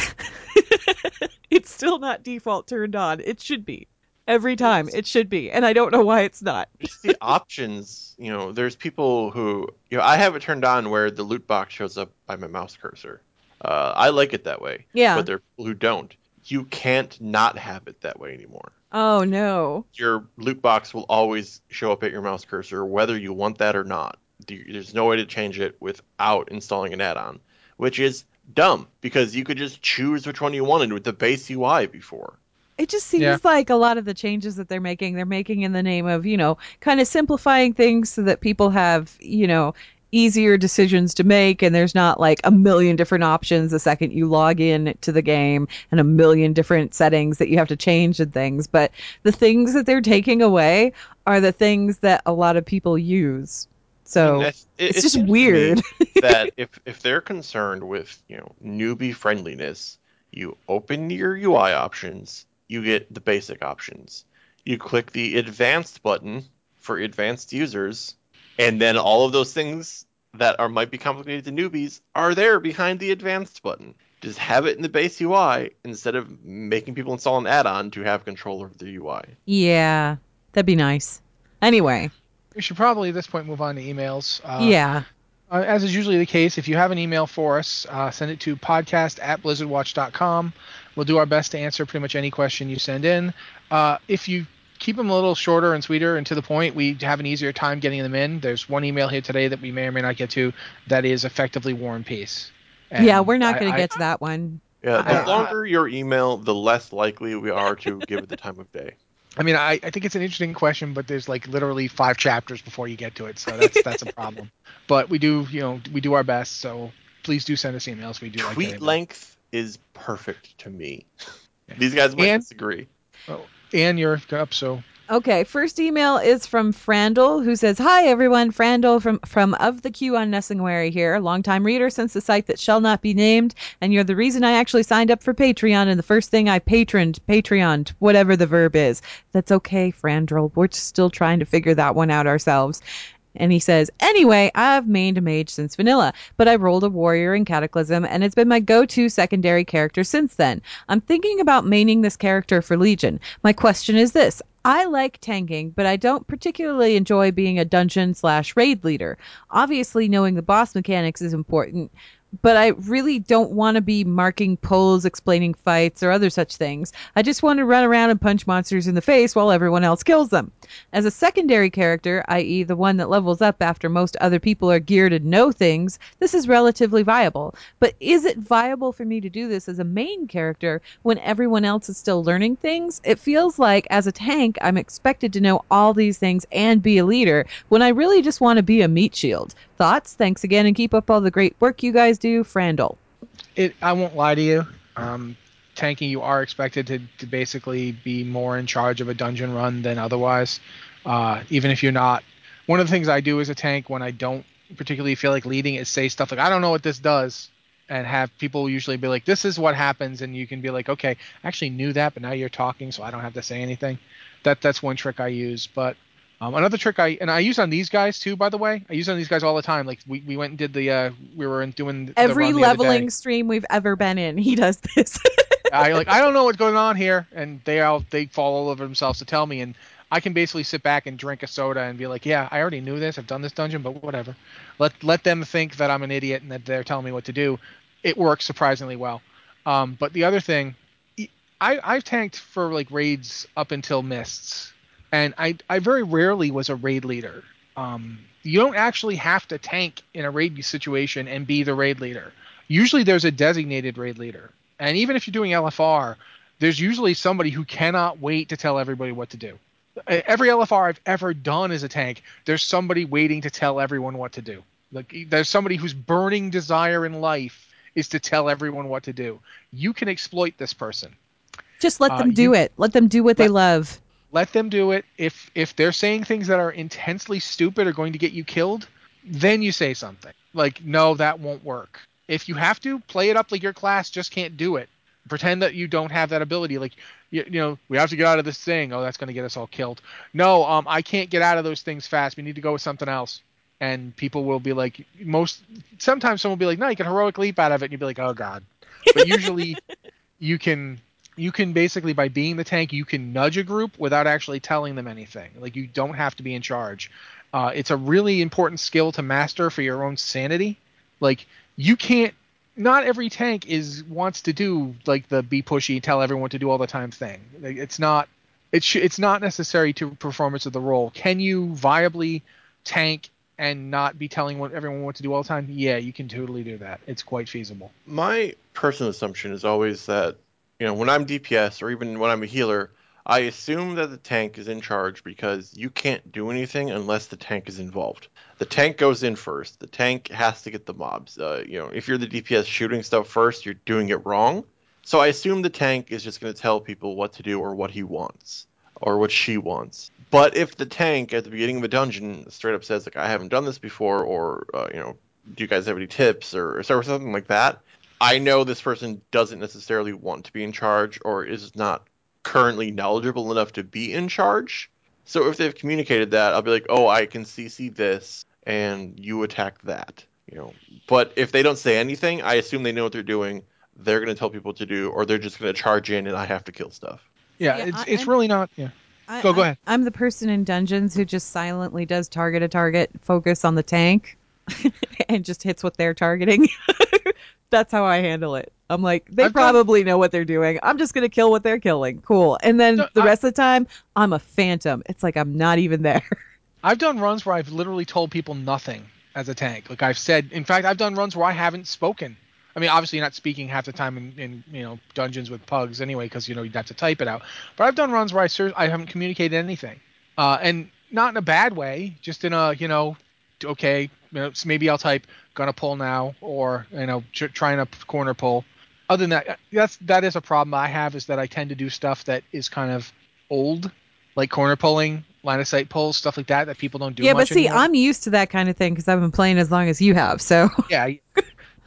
It's still not default turned on. It should be every time it should be and i don't know why it's not Just the options, you know, there's people who, you know, I have it turned on where the loot box shows up by my mouse cursor. Uh, I like it that way. Yeah. But there are people who don't. You can't not have it that way anymore. oh no Your loot box will always show up at your mouse cursor, whether you want that or not. There's no way to change it without installing an add-on, which is dumb because you could just choose which one you wanted with the base UI before. It just seems Yeah. like a lot of the changes that they're making they're making in the name of you know kind of simplifying things so that people have you know easier decisions to make and there's not like a million different options the second you log in to the game and a million different settings that you have to change and things. But the things that they're taking away are the things that a lot of people use. So it- it's it just seems to me weird. that if if they're concerned with you know newbie friendliness, you open your UI options, you get the basic options. You click the advanced button for advanced users, and then all of those things that are might be complicated to newbies are there behind the advanced button. Just have it in the base UI instead of making people install an add-on to have control over the UI. yeah that'd be nice anyway We should probably at this point move on to emails. Uh, yeah Uh, as is usually the case, if you have an email for us, uh, send it to podcast at blizzardwatch.com. We'll do our best to answer pretty much any question you send in. Uh, if you keep them a little shorter and sweeter and to the point, we have an easier time getting them in. There's one email here today that we may or may not get to that is effectively War and Peace. And yeah we're not going to get to that one Yeah, the I- longer your email, the less likely we are to give it the time of day. I mean, I, I think it's an interesting question, but there's like literally five chapters before you get to it, so that's that's a problem. But we do, you know, we do our best. So please do send us emails. We do like tweet getting them. length is perfect to me. These guys might And- disagree. Oh, and you're up, so Okay, first email is from Frandl, who says, Hi everyone, Frandl from, from Of the Q on Nesingwary here, longtime reader since the site that shall not be named, and you're the reason I actually signed up for Patreon, and the first thing I patroned, Patreon, whatever the verb is. That's okay, Frandl. We're still trying to figure that one out ourselves. And he says, Anyway, I've mained a mage since vanilla, but I rolled a warrior in Cataclysm, and it's been my go to secondary character since then. I'm thinking about maining this character for Legion. My question is this I like tanking, but I don't particularly enjoy being a dungeon slash raid leader. Obviously, knowing the boss mechanics is important, but I really don't want to be marking polls, explaining fights, or other such things. I just want to run around and punch monsters in the face while everyone else kills them. As a secondary character, i.e., the one that levels up after most other people are geared and know things, this is relatively viable. But is it viable for me to do this as a main character when everyone else is still learning things? It feels like as a tank, I'm expected to know all these things and be a leader when I really just want to be a meat shield. Thoughts? Thanks again and keep up all the great work you guys do, Frandl. it I won't lie to you. Um, tanking, you are expected to, to basically be more in charge of a dungeon run than otherwise. Uh, even if you're not. One of the things I do as a tank when I don't particularly feel like leading is say stuff like, I don't know what this does. And have people usually be like, this is what happens. And you can be like, okay, I actually knew that, but now you're talking, so I don't have to say anything. That That's one trick I use. But um, another trick I and I use on these guys too, by the way. I use on these guys all the time. Like we, we went and did the uh, we were in doing the Every run the other day. leveling stream we've ever been in, he does this. I like I don't know what's going on here, and they all they fall all over themselves to tell me, and I can basically sit back and drink a soda and be like, yeah, I already knew this. I've done this dungeon, but whatever. Let let them think that I'm an idiot and that they're telling me what to do. It works surprisingly well. Um, but the other thing, I I've tanked for like raids up until mists, and I I very rarely was a raid leader. Um, you don't actually have to tank in a raid situation and be the raid leader. Usually there's a designated raid leader. And even if you're doing LFR, there's usually somebody who cannot wait to tell everybody what to do. Every LFR I've ever done as a tank, there's somebody waiting to tell everyone what to do. Like there's somebody whose burning desire in life is to tell everyone what to do. You can exploit this person. Just let them uh, do you, it. Let them do what let, they love. Let them do it. If if they're saying things that are intensely stupid or going to get you killed, then you say something. Like, no, that won't work. If you have to, play it up like your class just can't do it. Pretend that you don't have that ability. Like, you, you know, we have to get out of this thing. Oh, that's going to get us all killed. No, um, I can't get out of those things fast. We need to go with something else. And people will be like, most. Sometimes someone will be like, no, you can heroic leap out of it, and you'll be like, oh god. But usually, you can you can basically by being the tank you can nudge a group without actually telling them anything. Like you don't have to be in charge. Uh, it's a really important skill to master for your own sanity. Like you can't not every tank is wants to do like the be pushy tell everyone to do all the time thing. It's not it's sh- it's not necessary to performance of the role. Can you viably tank and not be telling what everyone what to do all the time? Yeah you can totally do that. It's quite feasible. My personal assumption is always that you know when i'm dps or even when i'm a healer I assume that the tank is in charge because you can't do anything unless the tank is involved. The tank goes in first. The tank has to get the mobs. Uh, you know, if you're the DPS shooting stuff first, you're doing it wrong. So I assume the tank is just going to tell people what to do or what he wants or what she wants. But if the tank at the beginning of a dungeon straight up says like I haven't done this before or uh, you know, do you guys have any tips or, or something like that, I know this person doesn't necessarily want to be in charge or is not currently knowledgeable enough to be in charge. So if they've communicated that, I'll be like, oh, I can CC this, and you attack that. You know, but if they don't say anything, I assume they know what they're doing. They're going to tell people to do, or they're just going to charge in, and I have to kill stuff. Yeah, yeah it's I, it's I'm, really not. Yeah. I, go go ahead. I'm the person in dungeons who just silently does target a target, focus on the tank, and just hits what they're targeting. That's how I handle it. I'm like, they I've probably done... know what they're doing. I'm just gonna kill what they're killing. Cool. And then no, the rest I... of the time, I'm a phantom. It's like I'm not even there. I've done runs where I've literally told people nothing as a tank. Like I've said, in fact, I've done runs where I haven't spoken. I mean, obviously, you're not speaking half the time in, in you know dungeons with pugs anyway, because you know you'd have to type it out. But I've done runs where I ser- I haven't communicated anything, uh, and not in a bad way, just in a you know, okay, you know, maybe I'll type gonna pull now, or you know, trying to corner pull other than that, uh, that's that is a problem I have is that I tend to do stuff that is kind of old, like corner pulling, line of sight pulls, stuff like that that people don't do. Yeah, but see, anymore. I'm used to that kind of thing because I've been playing as long as you have. So yeah, it's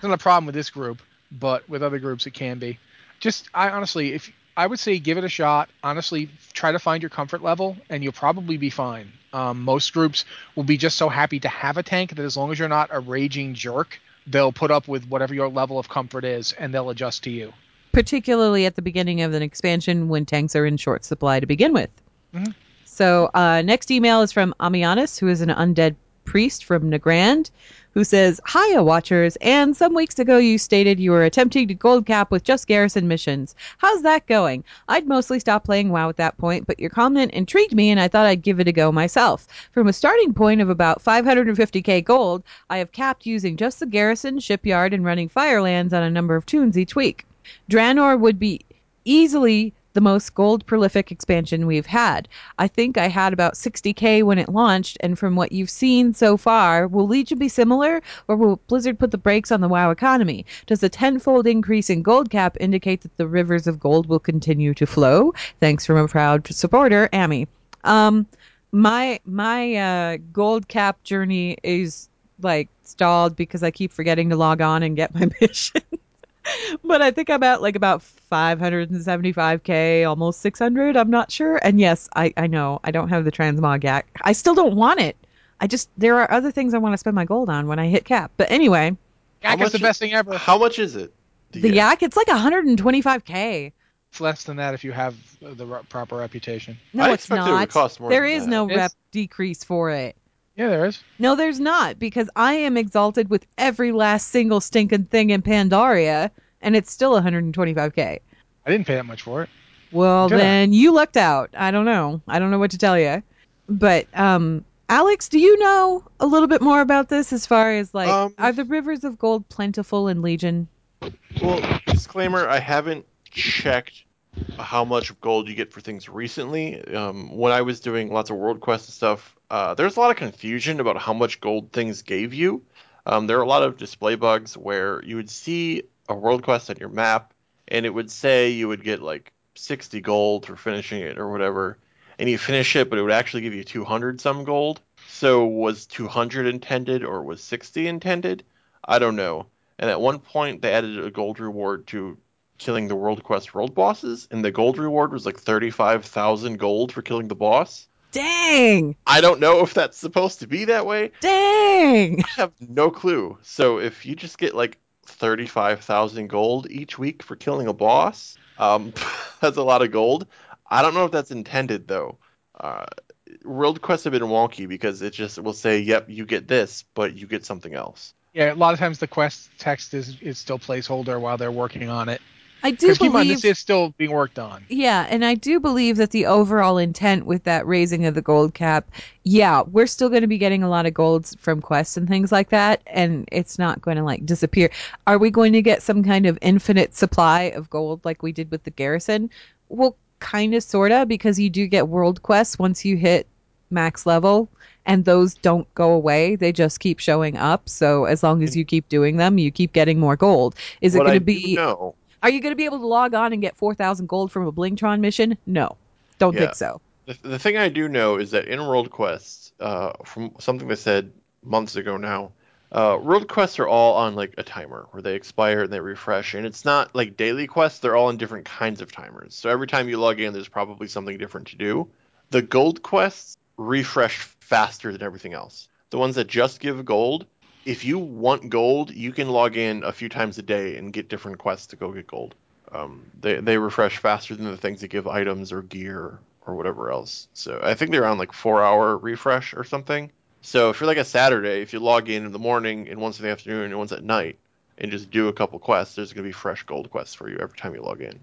not a problem with this group, but with other groups it can be. Just I honestly, if I would say give it a shot. Honestly, try to find your comfort level, and you'll probably be fine. Um, most groups will be just so happy to have a tank that as long as you're not a raging jerk they'll put up with whatever your level of comfort is and they'll adjust to you. Particularly at the beginning of an expansion when tanks are in short supply to begin with. Mm-hmm. So, uh, next email is from Amianus, who is an undead priest from Nagrand who says, Hiya, Watchers, and some weeks ago you stated you were attempting to gold cap with just garrison missions. How's that going? I'd mostly stopped playing WoW at that point, but your comment intrigued me and I thought I'd give it a go myself. From a starting point of about 550k gold, I have capped using just the garrison, shipyard, and running Firelands on a number of toons each week. Draenor would be easily the most gold prolific expansion we've had. I think I had about 60k when it launched, and from what you've seen so far, will Legion be similar, or will Blizzard put the brakes on the WoW economy? Does the tenfold increase in gold cap indicate that the rivers of gold will continue to flow? Thanks from a proud supporter, Amy. Um, my my uh, gold cap journey is like stalled because I keep forgetting to log on and get my mission. but I think I'm at like about 575k, almost 600. I'm not sure. And yes, I, I know I don't have the transmog yet. I still don't want it. I just there are other things I want to spend my gold on when I hit cap. But anyway, GAC is the best thing ever. How much is it? The yak, it's like 125k. It's less than that if you have the proper reputation. No, I it's expected it would not. cost more There than is that. no It's- rep decrease for it. Yeah, there is. No, there's not because I am exalted with every last single stinking thing in Pandaria, and it's still 125k. I didn't pay that much for it. Well, Did I? then you lucked out. I don't know. I don't know what to tell you. But um, Alex, do you know a little bit more about this? As far as like, Um, are the rivers of gold plentiful in Legion? Well, disclaimer: I haven't checked how much gold you get for things recently. Um, when I was doing lots of world quests and stuff, uh, there's a lot of confusion about how much gold things gave you. Um, there are a lot of display bugs where you would see a world quest on your map, and it would say you would get like 60 gold for finishing it or whatever, and you finish it, but it would actually give you 200 some gold. So was 200 intended or was 60 intended? I don't know. And at one point, they added a gold reward to killing the World Quest world bosses, and the gold reward was like 35,000 gold for killing the boss. Dang! I don't know if that's supposed to be that way. Dang! I have no clue. So if you just get like 35,000 gold each week for killing a boss, um, that's a lot of gold. I don't know if that's intended though. Uh, world quests have been wonky because it just will say, "Yep, you get this, but you get something else." Yeah, a lot of times the quest text is is still placeholder while they're working on it. I do Because keep in believe. this is still being worked on. Yeah, and I do believe that the overall intent with that raising of the gold cap, yeah, we're still going to be getting a lot of golds from quests and things like that, and it's not going to like disappear. Are we going to get some kind of infinite supply of gold like we did with the garrison? Well, kind of, sorta, because you do get world quests once you hit max level, and those don't go away; they just keep showing up. So as long as mm. you keep doing them, you keep getting more gold. Is it going to be? do know Are you going to be able to log on and get 4,000 gold from a Blingtron mission? No. Don't Yeah. think so. The, the thing I do know is that in World Quests, uh, from something they said months ago now, uh, World Quests are all on like a timer where they expire and they refresh, and it's not like daily quests. They're all on different kinds of timers. So every time you log in, there's probably something different to do. The gold quests refresh faster than everything else. The ones that just give gold, if you want gold, you can log in a few times a day and get different quests to go get gold. Um, they they refresh faster than the things that give items or gear or whatever else. So I think they're on like four hour refresh or something. So if you're like a Saturday, if you log in in the morning and once in the afternoon and once at night and just do a couple quests, there's gonna be fresh gold quests for you every time you log in.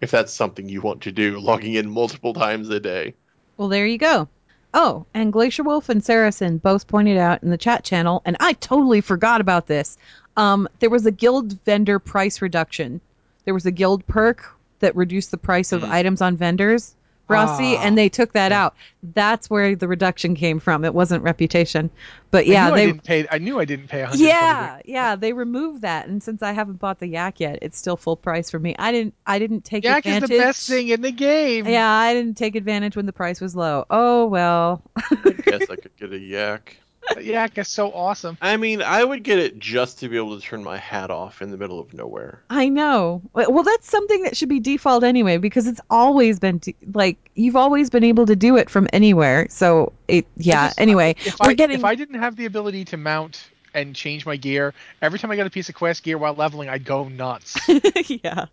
If that's something you want to do, logging in multiple times a day. Well, there you go. Oh, and Glacier Wolf and Saracen both pointed out in the chat channel, and I totally forgot about this. Um, there was a guild vendor price reduction. There was a guild perk that reduced the price of Hmm. items on vendors, Rossi, Ah, and they took that out. That's where the reduction came from. It wasn't reputation, but yeah, I they didn't pay. I knew I didn't pay yeah, yeah, they removed that, and since I haven't bought the yak yet, it's still full price for me. I didn't, I didn't take Yak is the best thing in the game. Yeah, I didn't take advantage when the price was low. Oh well. I guess I could get a yak. Yak is so awesome. I mean, I would get it just to be able to turn my hat off in the middle of nowhere. I know. Well, that's something that should be default anyway because it's always been de- like you've always been able to do it from anywhere. So it, yeah. just- anyway, If we're I getting. if I didn't have the ability to mount and change my gear, every time I got a piece of quest gear while leveling, I'd go nuts. yeah.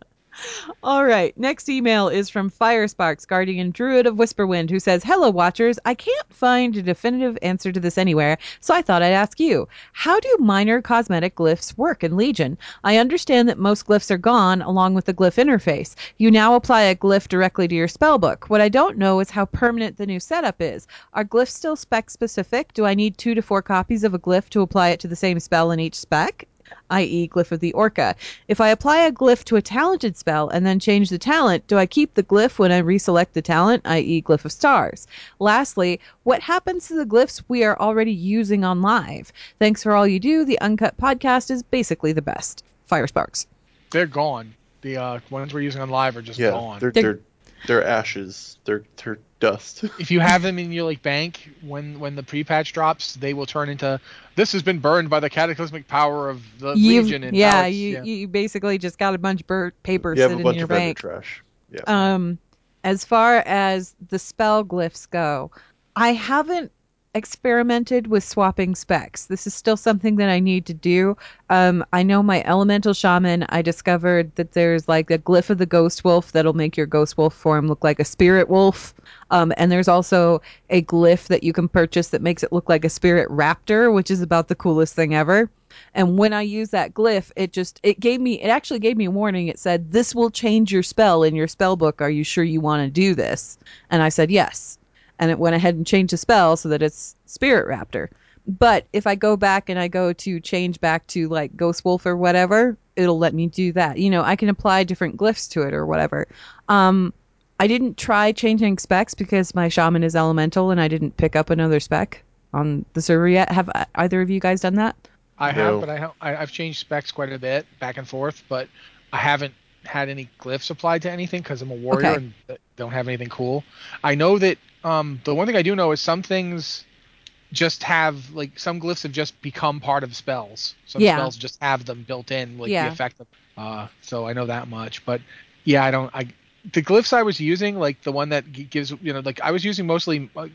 All right. Next email is from Firesparks, Guardian Druid of Whisperwind, who says, Hello, Watchers. I can't find a definitive answer to this anywhere, so I thought I'd ask you. How do minor cosmetic glyphs work in Legion? I understand that most glyphs are gone along with the glyph interface. You now apply a glyph directly to your spellbook. What I don't know is how permanent the new setup is. Are glyphs still spec specific? Do I need two to four copies of a glyph to apply it to the same spell in each spec? i.e., Glyph of the Orca. If I apply a glyph to a talented spell and then change the talent, do I keep the glyph when I reselect the talent, i.e., Glyph of Stars? Lastly, what happens to the glyphs we are already using on live? Thanks for all you do. The Uncut podcast is basically the best. Fire Sparks. They're gone. The uh, ones we're using on live are just Yeah, gone. they're, They're- they're they're ashes. They're they're dust. if you have them in your like bank when when the pre-patch drops, they will turn into this has been burned by the cataclysmic power of the You've- Legion. And yeah, you, yeah. you basically just got a bunch of bird paper you have sitting a bunch in your of vendor bank. trash. Yeah. Um, as far as the spell glyphs go, I haven't experimented with swapping specs. This is still something that I need to do. Um, I know my elemental shaman, I discovered that there's like a glyph of the ghost wolf that'll make your ghost wolf form look like a spirit wolf. Um, and there's also a glyph that you can purchase that makes it look like a spirit raptor, which is about the coolest thing ever. And when I use that glyph, it just it gave me it actually gave me a warning. It said, "This will change your spell in your spell book. Are you sure you want to do this?" And I said, "Yes." And it went ahead and changed the spell so that it's Spirit Raptor. But if I go back and I go to change back to like Ghost Wolf or whatever, it'll let me do that. You know, I can apply different glyphs to it or whatever. Um, I didn't try changing specs because my shaman is elemental and I didn't pick up another spec on the server yet. Have either of you guys done that? I No. have, but I, ha- I I've changed specs quite a bit back and forth, but I haven't had any glyphs applied to anything because I'm a warrior Okay. and don't have anything cool. I know that um, the one thing I do know is some things just have like some glyphs have just become part of spells. Some Yeah. spells just have them built in, like Yeah. the effect. Of, uh, so I know that much, but yeah, I don't. I the glyphs I was using, like the one that gives you know, like I was using mostly uh,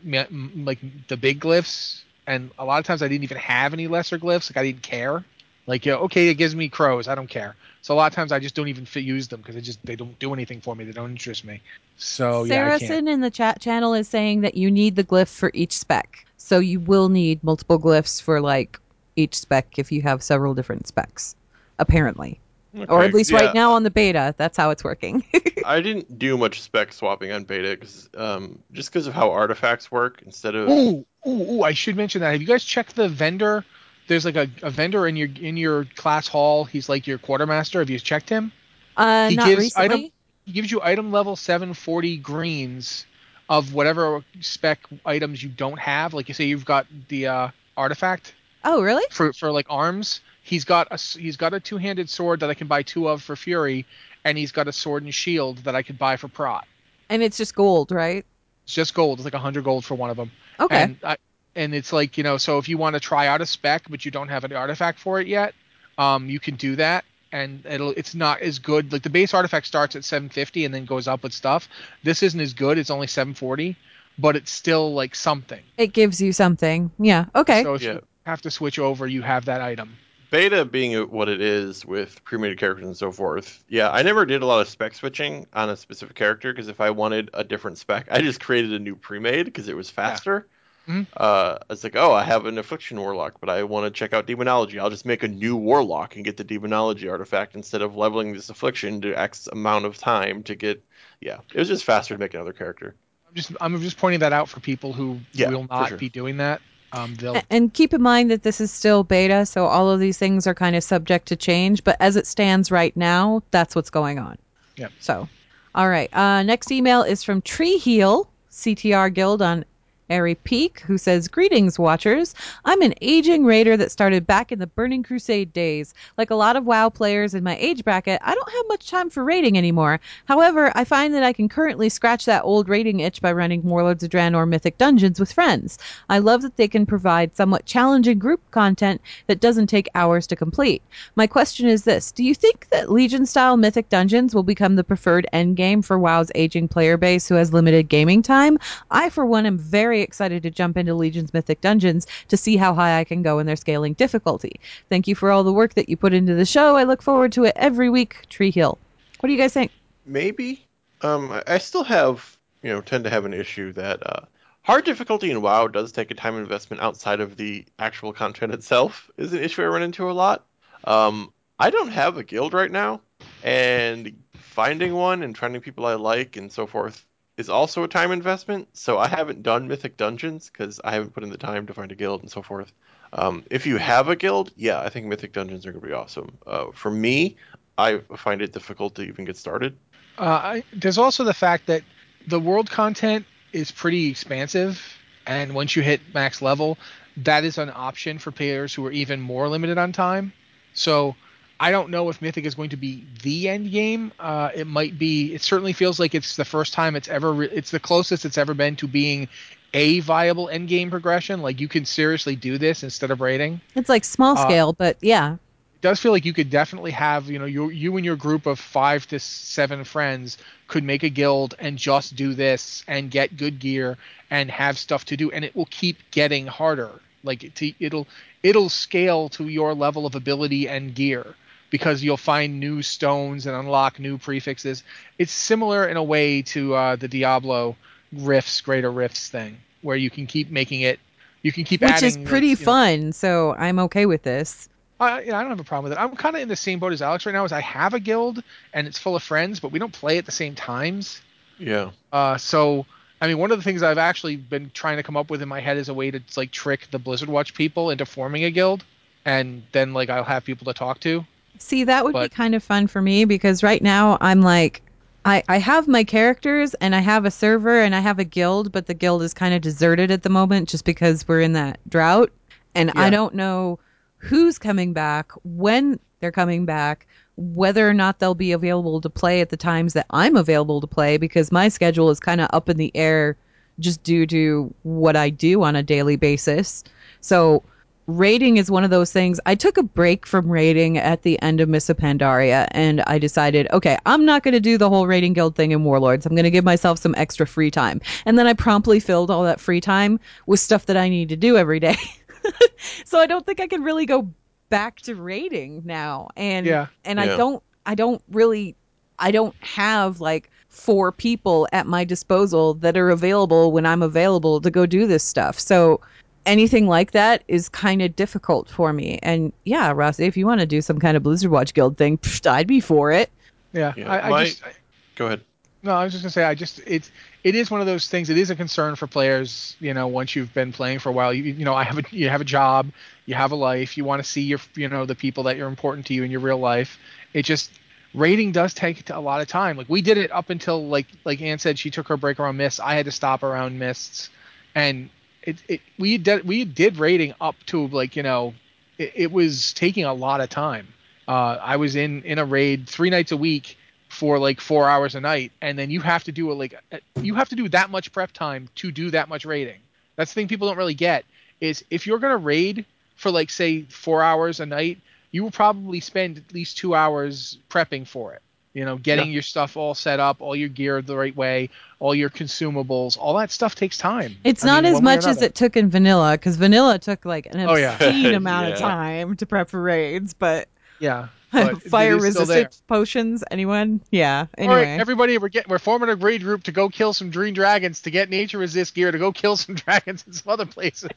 like the big glyphs, and a lot of times I didn't even have any lesser glyphs. Like I didn't care. Like yeah, okay, it gives me crows. I don't care. So a lot of times I just don't even fit, use them because they just they don't do anything for me. They don't interest me. So yeah, I. Saracen in the chat channel is saying that you need the glyph for each spec. So you will need multiple glyphs for like each spec if you have several different specs, apparently. Okay, Or at least yeah, right now on the beta, that's how it's working. I didn't do much spec swapping on beta 'cause, um, just because of how artifacts work. Instead of Ooh, ooh, ooh! I should mention that. Have you guys checked the vendor? There's like a, a vendor in your in your class hall. He's like your quartermaster. Have you checked him? uh, He not gives recently. item- He gives you item level 740 greens of whatever spec items you don't have. Like you say, you've got the uh, artifact Oh, really? for for like arms. He's got a he's got a two handed sword that I can buy two of for fury, and he's got a sword and shield that I could buy for prot. And it's just gold, right? It's just gold. It's like a hundred gold for one of them. Okay. And I, and it's like you know, so if you want to try out a spec but you don't have an artifact for it yet, um, you can do that, and it'll it's not as good. Like the base artifact starts at 750 and then goes up with stuff. This isn't as good. It's only 740, but it's still like something. it gives you something. Yeah. Okay. So if Yeah. you have to switch over, you have that item. beta being what it is with pre-made characters and so forth. Yeah, I never did a lot of spec switching on a specific character because if I wanted a different spec, I just created a new pre-made because it was faster. Mhm. Uh, it's like, oh, I have an affliction warlock, but I want to check out demonology. I'll just make a new warlock and get the demonology artifact instead of leveling this affliction to X amount of time to get. Yeah, it was just faster to make another character. I'm just I'm just pointing that out for people who Yeah, will not sure. be doing that. Um, And keep in mind that this is still beta, so all of these things are kind of subject to change. But as it stands right now, that's what's going on. Yep. So, all right. Uh, next email is from Tree Heal CTR Guild on Aerie Peak, who says, Greetings, watchers. I'm an aging raider that started back in the Burning Crusade days. Like a lot of WoW players in my age bracket, I don't have much time for raiding anymore. However, I find that I can currently scratch that old raiding itch by running Warlords of Draenor or Mythic Dungeons with friends. I love that they can provide somewhat challenging group content that doesn't take hours to complete. My question is this Do you think that Legion style Mythic Dungeons will become the preferred endgame for WoW's aging player base who has limited gaming time? I, for one, am very excited to jump into Legion's Mythic Dungeons to see how high I can go in their scaling difficulty. Thank you for all the work that you put into the show. I look forward to it every week, Tree Hill. What do you guys think? Maybe. Um, I- still have, you know, tend to have an issue that uh, hard difficulty in WoW does take a time investment outside of the actual content itself. Is an issue I run into a lot. Um, I don't have a guild right now, and finding one and finding people I like and so forth is also a time investment. So I haven't done Mythic Dungeons because I haven't put in the time to find a guild and so forth. Um, if you have a guild, yeah, I think Mythic Dungeons are going to be awesome. Uh, for me, I find it difficult to even get started. Uh, I, there's also the fact that the world content is pretty expansive, and once you hit max level, that is an option for players who are even more limited on time. So I don't know if Mythic is going to be the end game. Uh, it might be. It certainly feels like it's the first time it's ever. Re- it's the closest it's ever been to being a viable end game progression. Like you can seriously do this instead of raiding. It's like small Uh, scale, but yeah. It does feel like you could definitely have you know you you and your group of five to seven friends could make a guild and just do this and get good gear and have stuff to do and it will keep getting harder like it, it'll it'll scale to your level of ability and gear because you'll find new stones and unlock new prefixes it's similar in a way to uh, the diablo rifts greater rifts thing where you can keep making it you can keep making it. which adding is pretty you know, fun. So I'm okay with this. I, yeah, I don't have a problem with it. I'm kind of in the same boat as Alex right now. Is I have a guild and it's full of friends, but we don't play at the same times. Yeah. Uh, so I mean, one of the things I've actually been trying to come up with in my head is a way to like trick the Blizzard Watch people into forming a guild, and then like I'll have people to talk to. See, that would But- be kind of fun for me because right now I'm like, I, I have my characters and I have a server and I have a guild, but the guild is kind of deserted at the moment just because we're in that drought. And I don't know who's coming back, when they're coming back, whether or not they'll be available to play at the times that I'm available to play because my schedule is kind of up in the air just due to what I do on a daily basis. So raiding is one of those things. I took a break from raiding at the end of Mists of Pandaria, and I decided, okay, I'm not going to do the whole raiding guild thing in Warlords. I'm going to give myself some extra free time. And then I promptly filled all that free time with stuff that I need to do every day. so I don't think I can really go back to raiding now. And Yeah. and I don't I don't really I don't have like four people at my disposal that are available when I'm available to go do this stuff. So anything like that is kind of difficult for me. And yeah, Rossi, if you want to do some kind of Blizzard Watch Guild thing, pfft, I'd be for it. Yeah, Yeah, I, I my- just I, Go ahead. no, I was just gonna say I just it's it is one of those things. It is a concern for players. You know, once you've been playing for a while, you you know, I have a you have a job, you have a life, you want to see your you know the people that are important to you in your real life. It just rating does take a lot of time. Like we did it up until like like Ann said, she took her break around mists. I had to stop around mists, and it it we did we did rating up to like you know it, it was taking a lot of time. Uh, I was in in a raid three nights a week for like four hours a night, and then you have to do a, like you have to do that much prep time to do that much raiding. That's the thing people don't really get is if you're gonna raid for like say four hours a night, you will probably spend at least two hours prepping for it. You know, getting your stuff all set up, all your gear the right way, all your consumables, all that stuff takes time. It's I not mean, as one way or much as it took in vanilla, because vanilla took like an Oh, yeah. obscene amount of time to prep for raids, but Yeah. but fire is resistant potions, anyone? Yeah. All right, everybody, we're getting we're forming a raid group to go kill some dream dragons to get nature resist gear to go kill some dragons in some other places.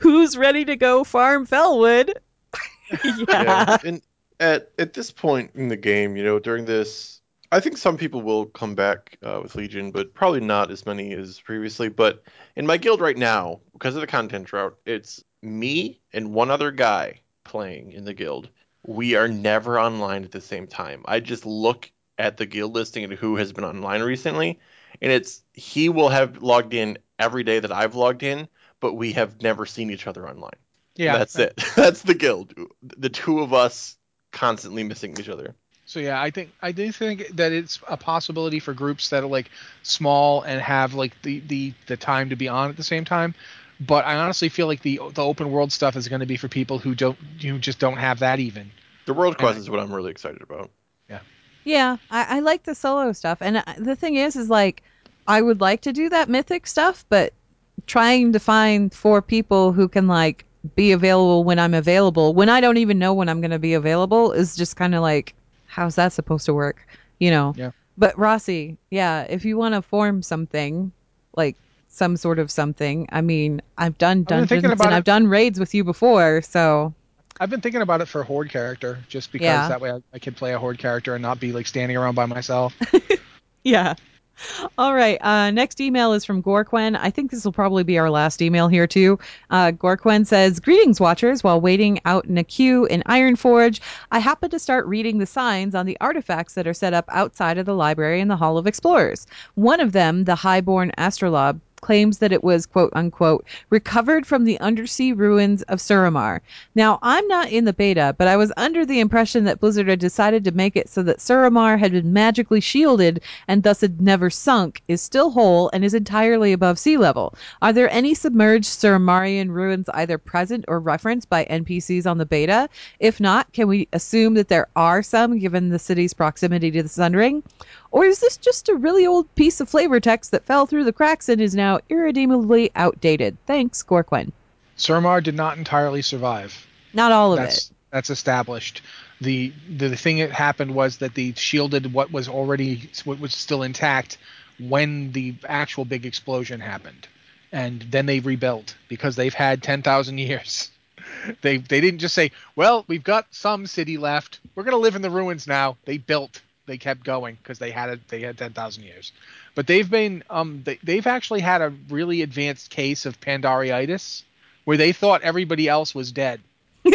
Who's ready to go farm Felwood? yeah. yeah. And at at this point in the game, you know, during this, I think some people will come back uh, with Legion, but probably not as many as previously. But in my guild right now, because of the content drought, it's me and one other guy playing in the guild. We are never online at the same time. I just look at the guild listing and who has been online recently, and it's he will have logged in every day that I've logged in, but we have never seen each other online. Yeah, That's it. That's the guild. The two of us constantly missing each other. So yeah, I think I do think that it's a possibility for groups that are like small and have like the the the time to be on at the same time. But I honestly feel like the the open world stuff is going to be for people who don't who just don't have that even. The world quest And- is what I'm really excited about. Yeah, I, I like the solo stuff, and uh, the thing is, is like I would like to do that mythic stuff, but trying to find four people who can like be available when I'm available, when I don't even know when I'm going to be available, is just kind of like, how's that supposed to work? You know? Yeah. But Rossi, yeah, if you want to form something, like some sort of something, I mean, I've done dungeons and it. I've done raids with you before, so I've been thinking about it for a horde character, just because Yeah. that way I, I can play a horde character and not be like standing around by myself. Yeah. All right. Uh, next email is from Gorquen. I think this will probably be our last email here, too. Uh, Gorquen says Greetings, Watchers. While waiting out in a queue in Ironforge, I happened to start reading the signs on the artifacts that are set up outside of the library in the Hall of Explorers. One of them, the Highborn Astrolabe, claims that it was quote unquote recovered from the undersea ruins of Suramar. Now, I'm not in the beta, but I was under the impression that Blizzard had decided to make it so that Suramar had been magically shielded and thus had never sunk, is still whole, and is entirely above sea level. Are there any submerged Suramarian ruins either present or referenced by NPCs on the beta? If not, can we assume that there are some given the city's proximity to the Sundering? Or is this just a really old piece of flavor text that fell through the cracks and is now irredeemably outdated? Thanks, Gorquin. Suramar did not entirely survive. Not all of That's it. that's established. The, the the thing that happened was that they shielded what was already what was still intact when the actual big explosion happened, and then they rebuilt because they've had ten thousand years. They they didn't just say, well, we've got some city left. We're gonna live in the ruins now. They built. They kept going because they had it. They had ten thousand years. But they've been um they, they've actually had a really advanced case of Pandariitis, where they thought everybody else was dead.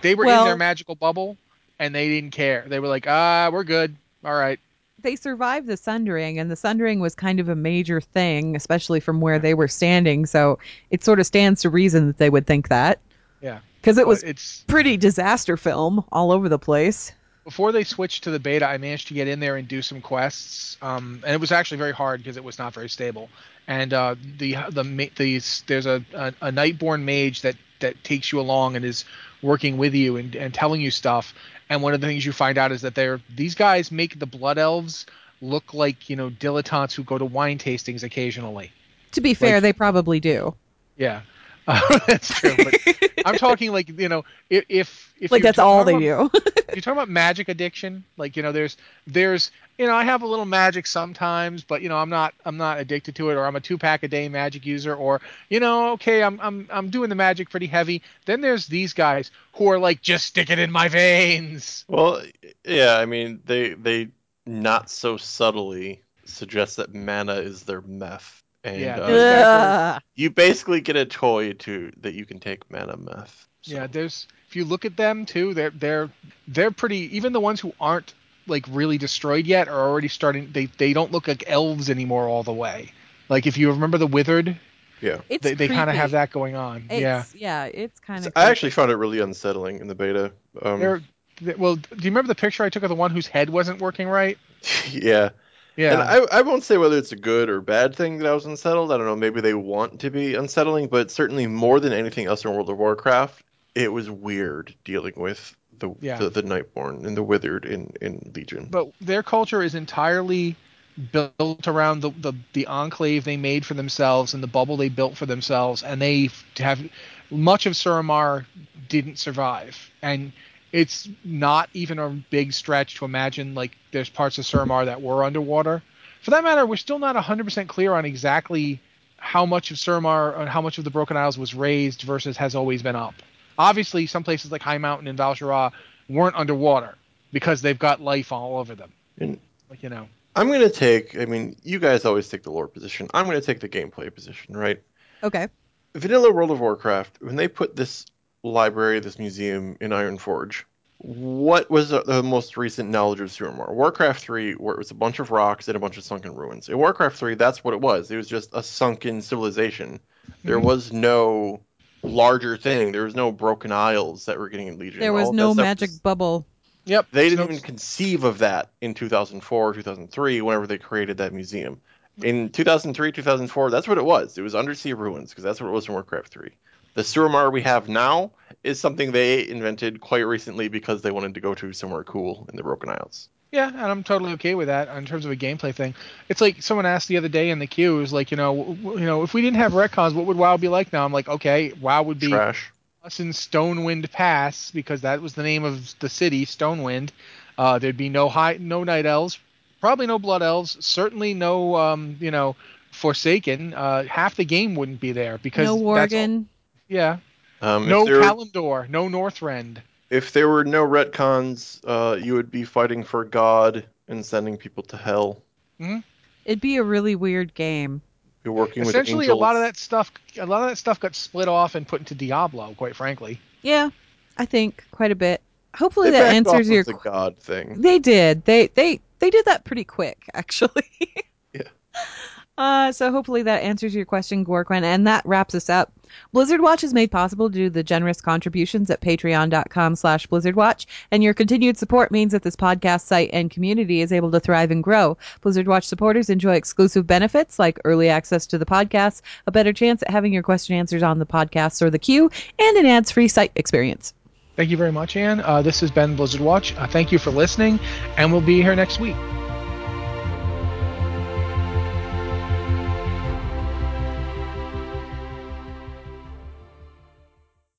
They were in their magical bubble and they didn't care. They were like, ah, we're good. All right. They survived the Sundering, and the Sundering was kind of a major thing, especially from where they were standing. So it sort of stands to reason that they would think that. Yeah. Because it was it's pretty disaster film all over the place. Before they switched to the beta, I managed to get in there and do some quests. Um, and it was actually very hard because it was not very stable. And uh, the the the there's a, a a Nightborne mage that that takes you along and is working with you and, and telling you stuff. And one of the things you find out is that they're these guys make the blood elves look like you know dilettantes who go to wine tastings occasionally. To be fair, Like- they probably do. Yeah, uh, that's true. But I'm talking like you know if if, if Like that's all they about- do. you're talking about magic addiction like you know there's there's you know i have a little magic sometimes but you know i'm not i'm not addicted to it or i'm a two pack a day magic user or you know okay i'm i'm i'm doing the magic pretty heavy then there's these guys who are like just stick it in my veins Well, yeah, I mean, they they not so subtly suggest that mana is their meth, and Yeah, uh, those you basically get a toy to that you can take mana meth. So- yeah there's if you look at them too they're they're they're pretty even the ones who aren't like really destroyed yet are already starting they they don't look like elves anymore all the way like if you remember the withered yeah. It's they, they kind of have that going on yeah It's, yeah, it's kind of. I actually found it really unsettling in the beta. Um, They're, well, do you remember the picture I took of the one whose head wasn't working right? yeah. Yeah. And I, I won't say whether it's a good or bad thing that I was unsettled. I don't know. Maybe they want to be unsettling, but certainly more than anything else in World of Warcraft, it was weird dealing with the Yeah. the, the Nightborne and the Withered in, in Legion. but their culture is entirely built around the, the the enclave they made for themselves and the bubble they built for themselves, and they have much of Suramar didn't survive, and it's not even a big stretch to imagine like there's parts of Suramar that were underwater. For that matter, we're still not 100% clear on exactly how much of Suramar and how much of the Broken Isles was raised versus has always been up. Obviously, some places like Highmountain and Val'sharah weren't underwater because they've got life all over them. And Like you know, I'm gonna take. I mean, you guys always take the lore position. I'm gonna take the gameplay position, right? Okay. Vanilla World of Warcraft, when they put this library, this museum in Ironforge, what was the, the most recent knowledge of Suramar? Warcraft 3, where it was a bunch of rocks and a bunch of sunken ruins. In Warcraft 3, that's what it was. It was just a sunken civilization. There Mhm. was no larger thing. There was no broken isles that were getting in Legion. There was of that no magic was- bubble. Yep. they didn't even conceive of that in 2004, 2003, whenever they created that museum. In 2003, 2004, that's what it was. It was undersea ruins, because that's what it was in Warcraft 3. The Suramar we have now is something they invented quite recently because they wanted to go to somewhere cool in the Broken Isles. Yeah, and I'm totally okay with that in terms of a gameplay thing. It's like someone asked the other day in the queue, it was like, you know, w- w- you know, if we didn't have retcons, what would WoW be like now? I'm like, okay, WoW would be Trash. us in Stonewind Pass because that was the name of the city, Stonewind. Uh, there'd be no high, no night elves, probably no blood elves, certainly no, um, you know, Forsaken. Uh, half the game wouldn't be there because No that's all- Worgen. Yeah, Um, no if, there, Kalimdor, no Northrend. if there were no retcons, uh, you would be fighting for God and sending people to hell. It'd be a really weird game. You're working Essentially, with a lot of that stuff, a lot of that stuff got split off and put into Diablo. Quite frankly. Yeah, I think quite a bit. Hopefully They that backed off answers your. the God thing. They did. They they they did that pretty quick, actually. Yeah. Uh, so hopefully that answers your question, Gorquin, and that wraps us up. Blizzard Watch is made possible due to the generous contributions at patreon.com slash blizzardwatch, and your continued support means that this podcast site and community is able to thrive and grow. Blizzard Watch supporters enjoy exclusive benefits like early access to the podcast, a better chance at having your question answered on the podcast or the queue, and an ads-free site experience. Thank you very much, Anne. Uh, this has been Blizzard Watch. Uh, thank you for listening, and we'll be here next week.